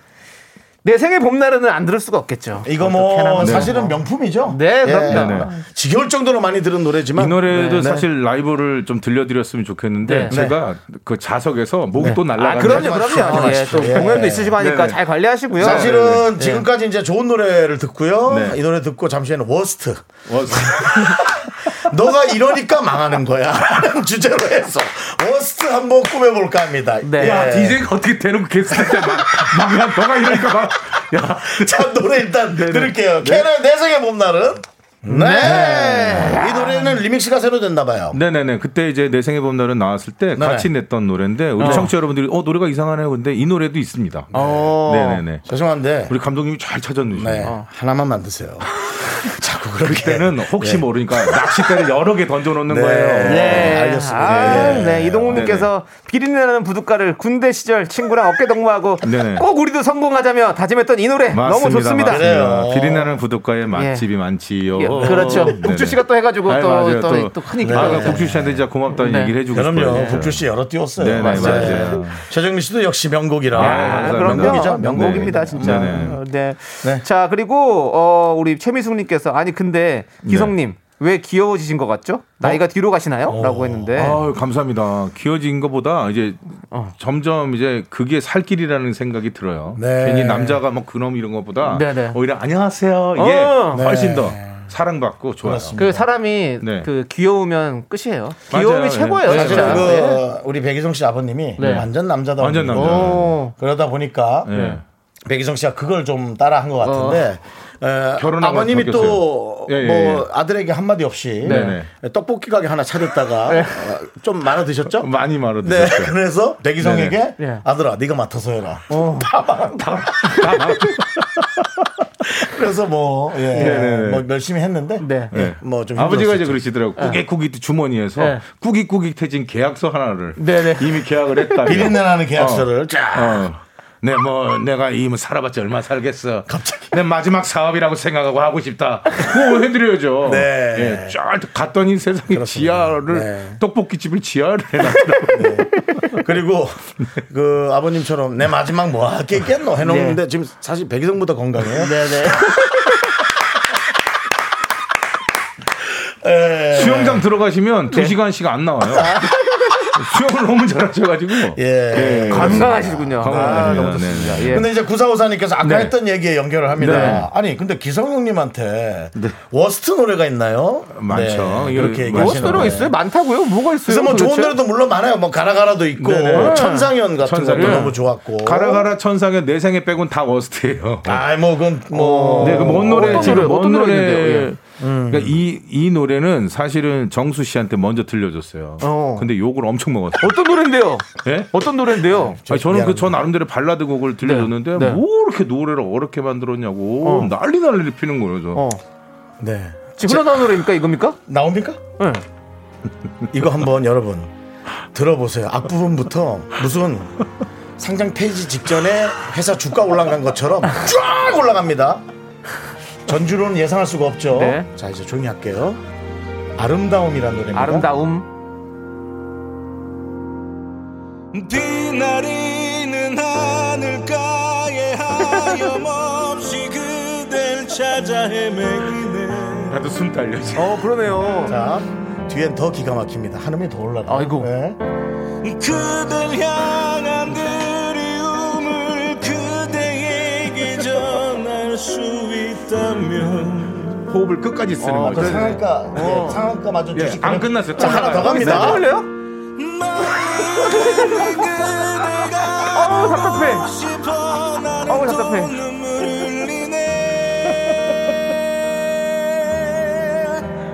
내 생애 봄날은 안 들을 수가 없겠죠. 이거 뭐 사실은 뭐. 명품이죠 네, 그럼요. 네, 네. 지겨울 정도로 많이 들은 노래지만 이 노래도 네. 사실 라이브를 좀 들려드렸으면 좋겠는데 네. 제가 그 자석에서 목이 또 아, 날라가는 그럼요, 하지 그럼요. 마십시오. 예, 또 예. 공연도 있으시고 하니까. 잘 관리하시고요. 사실은 지금까지 이제 좋은 노래를 듣고요 네. 이 노래 듣고 잠시 후에는 워스트 어, 너가 이러니까 망하는 거야. 라는 주제로 해서 worst 한번 꾸며볼까 합니다. 네. 야, 예. DJ가 어떻게 대놓고 게스트 때 막, 막, 야, 너가 이러니까 막, 야. 자, 노래 일단 들을게요. 캔의 내 생애 봄날은? 네. 이 노래는 리믹스가 새로 됐나 봐요. 네네네. 그때 이제 내 생애 봄날은 나왔을 때 네네. 같이 냈던 노래인데 우리 청취자 여러분들이 어 노래가 이상하네요. 근데 이 노래도 있습니다. 어. 네네네. 죄송한데, 우리 감독님이 잘 찾아주시네요. 네. 하나만 만드세요. 자꾸 그렇게. 그때는 혹시 네. 모르니까 낚싯대를 여러 개 던져놓는 네. 거예요. 네. 알겠습니다. 아, 네. 네. 이동욱님께서 비린내나는 부둣가를 군대 시절 친구랑 어깨 동무하고 네네. 꼭 우리도 성공하자며 다짐했던 이 노래 너무 좋습니다. 맞습니다. 비린내는 부둣가에 맛집이 많지요. 예, 그렇죠. 국주 씨가 또 해가지고 아이, 또, 맞아요. 또, 또- 또큰 인기 아. 국주 씨한테 진짜 고맙다는 네. 얘기를 해주고 그럼요. 싶어요. 국주 씨 여러 띄웠어요. 네네, 맞아요. 최정민 씨도 역시 명곡이라. 아, 아, 맞아요. 그럼요. 명곡이죠. 명곡입니다, 네. 진짜. 네네. 네. 네. 자, 그리고, 어, 우리 최미숙님께서, 아니, 근데, 기성님, 왜 귀여워지신 것 같죠? 나이가 뒤로 가시나요? 라고 했는데. 아 감사합니다. 귀여진 것보다 이제 어. 점점 이제 그게 살 길이라는 생각이 들어요. 네. 괜히 남자가 뭐 그놈 이런 것보다 네네. 오히려 안녕하세요. 이게 어. 훨씬 네. 더 사랑받고 좋아요. 그 사람이 네. 그 귀여우면 끝이에요. 귀여움이 네. 최고예요, 네. 사실은 진짜. 그 네. 우리 백이성 씨 아버님이 네. 완전 남자다. 완전 남자. 오. 그러다 보니까 네. 백이성 씨가 그걸 좀 따라 한 것 같은데 에, 결혼하고 아버님이 또 바뀌었어요. 예, 뭐 예, 예. 아들에게 한마디 없이 네네. 떡볶이 가게 하나 차렸다가 어, 좀 많아 드셨죠? 많이 말아 네, 드셨어요. 그래서 백이성에게 네네. 네. 아들아, 네가 맡아서 해라. 어. 그래서 뭐, 예, 네네네. 뭐 열심히 했는데, 네. 예, 뭐좀 아버지가 이제 그러시더라고. 꾸깃꾸깃 주머니에서 네. 꾸깃꾸깃해진 계약서 하나를 네네. 이미 계약을 했다. 비린내 나는 계약서를 쫙. 어. 네, 뭐 내가 이 뭐 살아봤자 얼마 살겠어. 갑자기. 내 마지막 사업이라고 생각하고 하고 싶다. 그거 해드려야죠. 네. 예, 쫙 갔더니 세상에 지하를 네. 떡볶이 집을 지하를 해놨더라고. 그리고 그 아버님처럼 내 마지막 뭐 할게 있겠노 해놓는데 네. 지금 사실 백이성보다 건강해요. 네네. 예. 수영장 들어가시면 두 시간씩 안 나와요. 수영을 너무 잘하셔가지고. 예. 건강하시군요. 아. 너무 좋습니다. 네, 예. 근데 이제 구사오사님께서 아까 네. 했던 얘기에 연결을 합니다. 네. 아니 근데 기성 형님한테 worst 노래가 있나요? 많죠. 네, 이렇게 뭐 얘기하시는 worst가 거예요. 있어요? 많다고요? 뭐가 있어요? 그래서 뭐 좋은 도대체? 노래도 물론 많아요. 뭐 가라가라도 있고 네네. 천상연 같은 천상연. 것도 너무 좋았고. 가라가라 천상연 내 생애 빼곤 다 worst예요. 아 뭐 그건 뭐 네, 그먼 노래 어떤 지금 노래, 먼 어떤 노래. 그러니까 이, 이 노래는 사실은 정수 씨한테 먼저 들려줬어요. 어. 근데 욕을 엄청 먹었어요. 어떤 노래인데요? 예? 어떤 노래인데요? 아니, 저는 그. 저 나름대로 발라드 곡을 들려줬는데 네. 네. 뭐 이렇게 노래를 어렵게 만들었냐고 어. 난리 난리를 피는 거예요. 저. 어. 네 지금 흘러나온 노래입니까? 이겁니까? 나옵니까? 네. 이거 한번 여러분 들어보세요. 앞부분부터 무슨 상장 폐지 직전에 회사 주가 올라간 것처럼 쫙 올라갑니다. 전주로는 예상할 수가 없죠. 네. 자 이제 조용히 할게요. 아름다움이라는 노래입니다. 아름다움. 비나리는 하늘가에 하염없이 그댈 찾아 헤매기네 나도 숨 딸려지. 어 그러네요. 자 뒤엔 더 기가 막힙니다. 한음이 더 올라가. 아이고. 네. 그댈 향한 그 있다면 호흡을 끝까지 쓰는 어, 거죠. 그 상한가, 네, 어. 상한가 마저 예, 주식. 안 끝났어요. 자 하나 더또 갑니다. 해볼래요? 어우 답답해. 어우 답답해.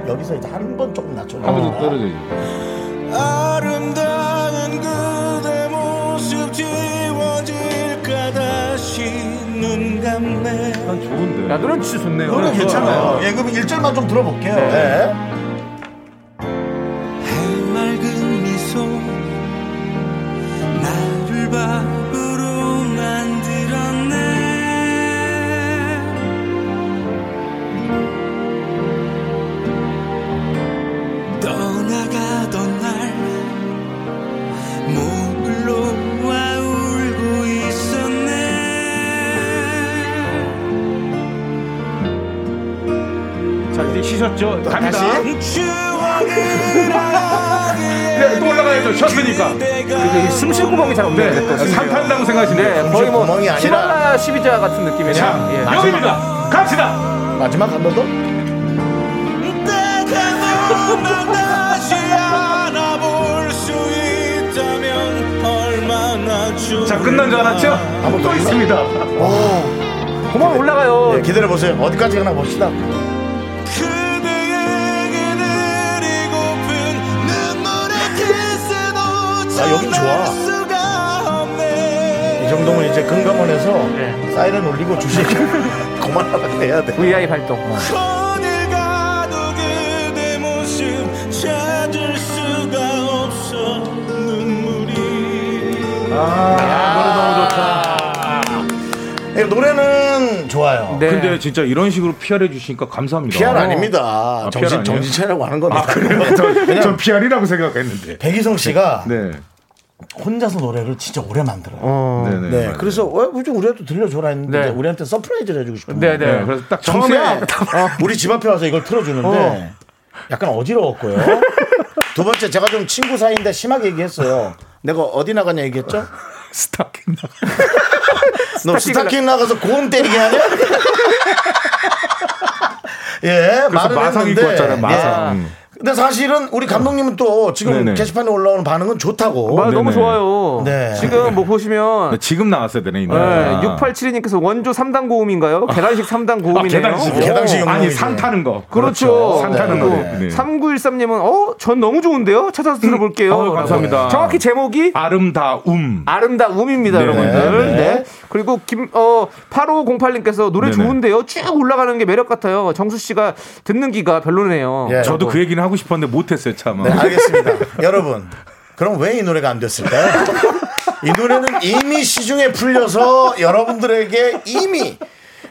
여기서 이제 한 번 조금 낮춰. 한번더 떨어져요. 아름다 눈 감네 난 좋은데. 야 노래 진짜 좋네요. 노래 괜찮아요. 예, 그럼 1절만 좀 들어볼게요. 네. 갑니다. 다시. 네, 또 올라가야죠. 쉬었으니까. 그 숨쉴 구멍이 잘 없네요. 네, 또 심지어. 산탄다고 생각하시면 네, 돼요. 거의 뭐 구멍이 아니라- 히말라야 12자 같은 느낌이네요. 자, 예. 여기입니다. 갑시다. 마지막 한 번 더. 자, 끝난 줄 알았죠? 한번 또 있습니다. 그만 올라가요. 네, 기다려 보세요. 어디까지 가나 봅시다. 정도면 이제 금감원에서 네. 사이렌 울리고 주식 그만하라고 해야 돼. VI 활동. 눈물이 예, 노래는 좋아요. 네. 근데 진짜 이런 식으로 PR 해 주시니까 감사합니다. PR 아닙니다. PR 정신 아니에요? 정신 차리라고 하는 겁니다. 전 PR이라고 생각했는데. 배기성 씨가 네. 혼자서 노래를 진짜 오래 만들어요. 어. 네네. 네, 맞아요. 그래서 어, 우리 우리한테 들려줘라 했는데 네. 우리한테 surprise를 해주고 싶은 네, 거예요. 네. 네, 그래서 딱 처음에 처음에 우리 집 앞에 와서 이걸 틀어주는데 약간 어지러웠고요. 두 번째 제가 좀 친구 사이인데 심하게 얘기했어요. 내가 어디 나가냐 얘기했죠? 스타킹 나. 너 스타킹 나가서 고음 때리게 하냐? 예, 말을 마상 했는데, 입고 왔잖아요, 마상. 예. 음. 근데 사실은 우리 감독님은 또 지금 네네. 게시판에 올라오는 반응은 좋다고. 아, 너무 네네. 좋아요. 네. 지금 뭐 보시면 지금 나왔어야 되네. 이 노래. 네, 6872님께서 원조 3단 고음인가요? 계단식 3단 고음이네요. 계단식. 어, 계단식 아니. 산 타는 거. 그렇죠. 산 타는 그리고 노래. 네. 3913님은 어, 전 너무 좋은데요? 찾아서 들어볼게요. 어우, 감사합니다. 정확히 제목이 아름다움. 아름다움입니다. 여러분들. 네. 네. 그리고 김, 어, 8508님께서 노래 네네. 좋은데요? 쭉 올라가는 게 매력 같아요. 정수 씨가 듣는 기가 별로네요. 예. 저도. 그 얘기는 하고 싶었는데 못했어요, 참. 네, 알겠습니다. 여러분, 그럼 왜 이 노래가 안 됐을까요? 이 노래는 이미 시중에 풀려서 여러분들에게 이미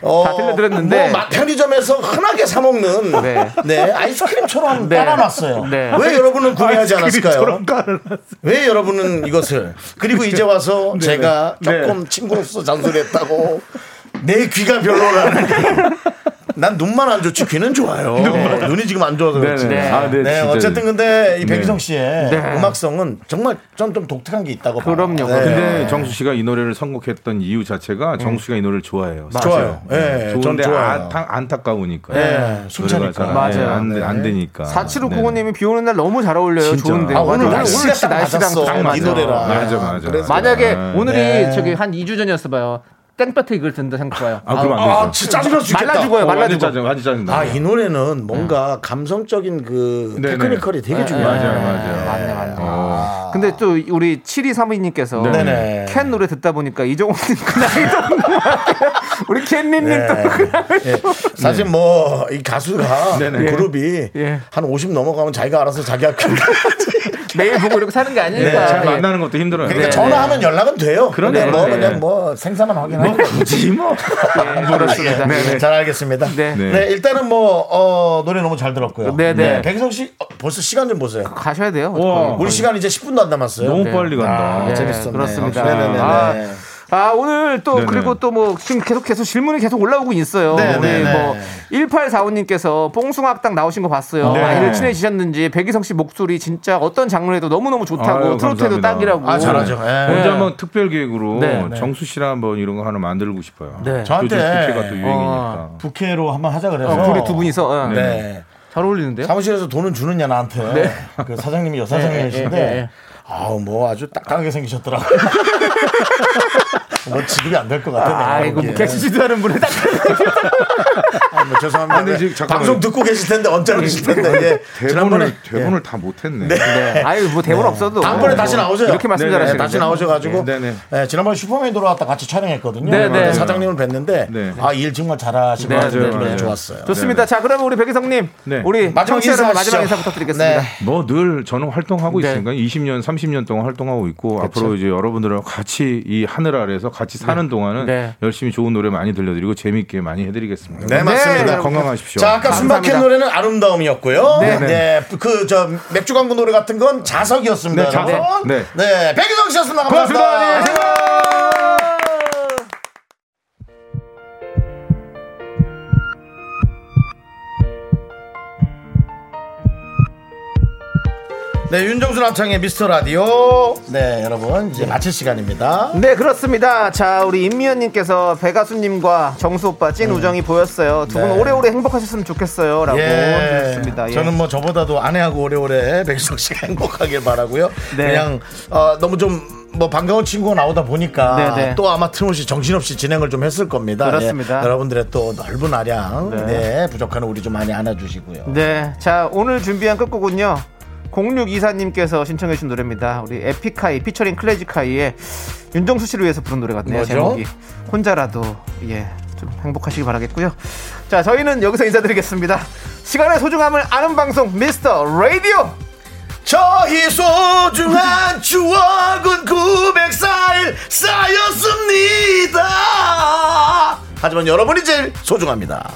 어, 다 들려드렸는데. 뭐 마- 편의점에서 흔하게 사 먹는 네. 네. 아이스크림처럼 네. 깔아놨어요. 네. 왜 여러분은 구매하지 않았을까요? 왜 여러분은 이것을 그리고 이제 와서 제가 네. 조금 친구로서 잔소리했다고 내 귀가 별로라는 난 눈만 안 좋지 귀는 좋아요. 눈이 지금 안 좋아서 그렇지. 네네. 네. 아, 네, 네. 어쨌든 근데 이 네. 백희성 씨의 네. 음악성은 정말 전좀 독특한 게 있다고 봐요. 그럼요. 네. 근데 정수 씨가 이 노래를 선곡했던 이유 자체가 정수 씨가 이 노래를 좋아해요. 좋아요. 예, 전 좋은데 좋아요. 안타, 안타까우니까. 네, 숨차니까. 잘 맞아요. 안, 네. 안 되니까. 4759님이 비 오는 날 너무 잘 어울려요. 진짜. 좋은데요. 아, 오늘 맞아요. 날씨가 오늘 진짜 딱 날씨랑 맞았어. 딱이 맞아. 노래랑. 맞아, 맞아. 그래서 만약에 네. 오늘이 네. 저기 한 2주 전이었어 봐요. 땡볕에 이걸 듣는다 생각해봐요. 아, 그럼 안 되죠. 아, 진짜 짜증날 수 있겠다. 말라 죽어요. 어, 말라 완전 죽어. 짜증, 완전 짜증나. 아, 이 노래는 뭔가 감성적인 그 네네. 테크니컬이 되게 네, 중요해요. 맞아요, 맞아요. 맞네, 맞네. 어. 근데 또 우리 7232님께서 네네. 네네. 캔 노래 듣다 보니까 이종훈님 그 같아요. 우리 캔님님 또그 나이. 예. 사실 뭐 이 가수가 네네. 그룹이 예. 한50 넘어가면 자기가 알아서 자기 학교 매일 보고 이렇게 사는 게 아니니까. 잘 예. 만나는 것도 힘들어요. 그러니까 네. 전화하면 연락은 돼요. 그러네. 근데 뭐 네. 그냥 뭐 생사만 확인하고 굳이 뭐. 예, 그렇습니다. 네, 잘 알겠습니다. 네. 네. 네. 일단은 뭐 어, 노래 너무 잘 들었고요. 네, 네. 백성 씨 어, 벌써 시간 좀 보세요. 가셔야 돼요. 와. 우리 시간 이제 10분도 안 남았어요. 너무 네. 빨리 간다. 아, 네, 재밌었네. 그렇습니다. 네 네 네. 아, 아, 오늘 또 네네. 그리고 또 뭐 지금 계속 계속 질문이 계속 올라오고 있어요. 네네네. 우리 뭐 1845님께서 뽕숭악당 나오신 거 봤어요. 네. 아이를 친해지셨는지 백이성 씨 목소리 진짜 어떤 장르에도 너무너무 좋다고 아유, 트로트에도 감사합니다. 딱이라고. 아 잘하죠. 예. 언제 네. 한번 특별 기획으로 네, 네. 정수 씨랑 한번 이런 거 하나 만들고 싶어요. 네. 저한테 부캐가 또 유행이니까. 부캐로 한번 하자 그래서. 어, 둘이 두 분이서 어. 네. 잘 어울리는데요? 사무실에서 돈은 주느냐 나한테. 그 사장님이 여사장님이신데 네, 네, 네. 아우 뭐 아주 딱딱하게 생기셨더라고요. 뭐 지급이 안 될 것 같아. 내가 아이고 뭐 보기에. 객시지도 하는 분이 딱 아, 뭐 죄송합니다. 아니, 지금. 방송 듣고 계실 텐데 언짢으실 텐데. 예. 지난번에 대본을 대본을 다 못했네. 네. 아유 뭐 대본 없어도 다음번에 다시 뭐 나오세요. 이렇게 말씀 네네, 잘하시는데 다시 나오셔가지고 네, 네. 예, 지난번에 슈퍼맨 돌아왔다 같이 촬영했거든요. 네, 그때 네. 사장님을 뵀는데 네. 아일 정말 잘하시고 네. 좋았어요. 좋습니다. 자 그러면 우리 백이성님 네. 우리 마지막 인사하시죠. 마지막 인사 부탁드리겠습니다. 네. 뭐늘 저는 활동하고 네. 있으니까 20년, 30년 동안 활동하고 있고 앞으로 이제 여러분들하고 같이 이 하늘 아래에서 같이 사는 동안은 네. 열심히 좋은 노래 많이 들려드리고 재밌게 많이 해드리겠습니다. 네, 맞습니다. 건강하십시오. 자, 아까. 숨막힌 노래는 아름다움이었고요. 네. 네. 그, 저, 맥주 광고 노래 같은 건 자석이었습니다. 네, 자석. 네. 네. 백유성 씨였습니다. 고맙습니다. 감사합니다. 네, 윤정수 남창의 미스터 라디오. 네, 여러분, 이제 마칠 시간입니다. 네 그렇습니다. 자 우리 임미연님께서 배가수님과 정수 오빠 찐 우정이 보였어요. 두 분 네. 오래오래 행복하셨으면 좋겠어요 라고 해주셨습니다. 예. 저는 뭐 저보다도 아내하고 오래오래 백유성 씨가 행복하길 바라고요. 네. 그냥, 어, 너무 좀, 뭐 반가운 친구가 나오다 보니까 네, 네. 또 아마 틀림없이 정신없이 진행을 좀 했을 겁니다. 그렇습니다. 예, 여러분들의 또 넓은 아량, 네. 네. 부족한 우리 좀 많이 안아주시고요. 네, 자 오늘 준비한 끝곡은요. 0624님께서 신청해 주신 노래입니다. 우리 에픽하이 피처링 클래식하이의 윤정수 씨를 위해서 부른 노래거든요. 뭐죠? 제목이 혼자라도 예. 좀 행복하시기 바라겠고요. 자, 저희는 여기서 인사드리겠습니다. 시간의 소중함을 아는 방송 미스터 라디오. 저희 소중한 추억은 904일 쌓였습니다. 하지만 여러분이 제일 소중합니다.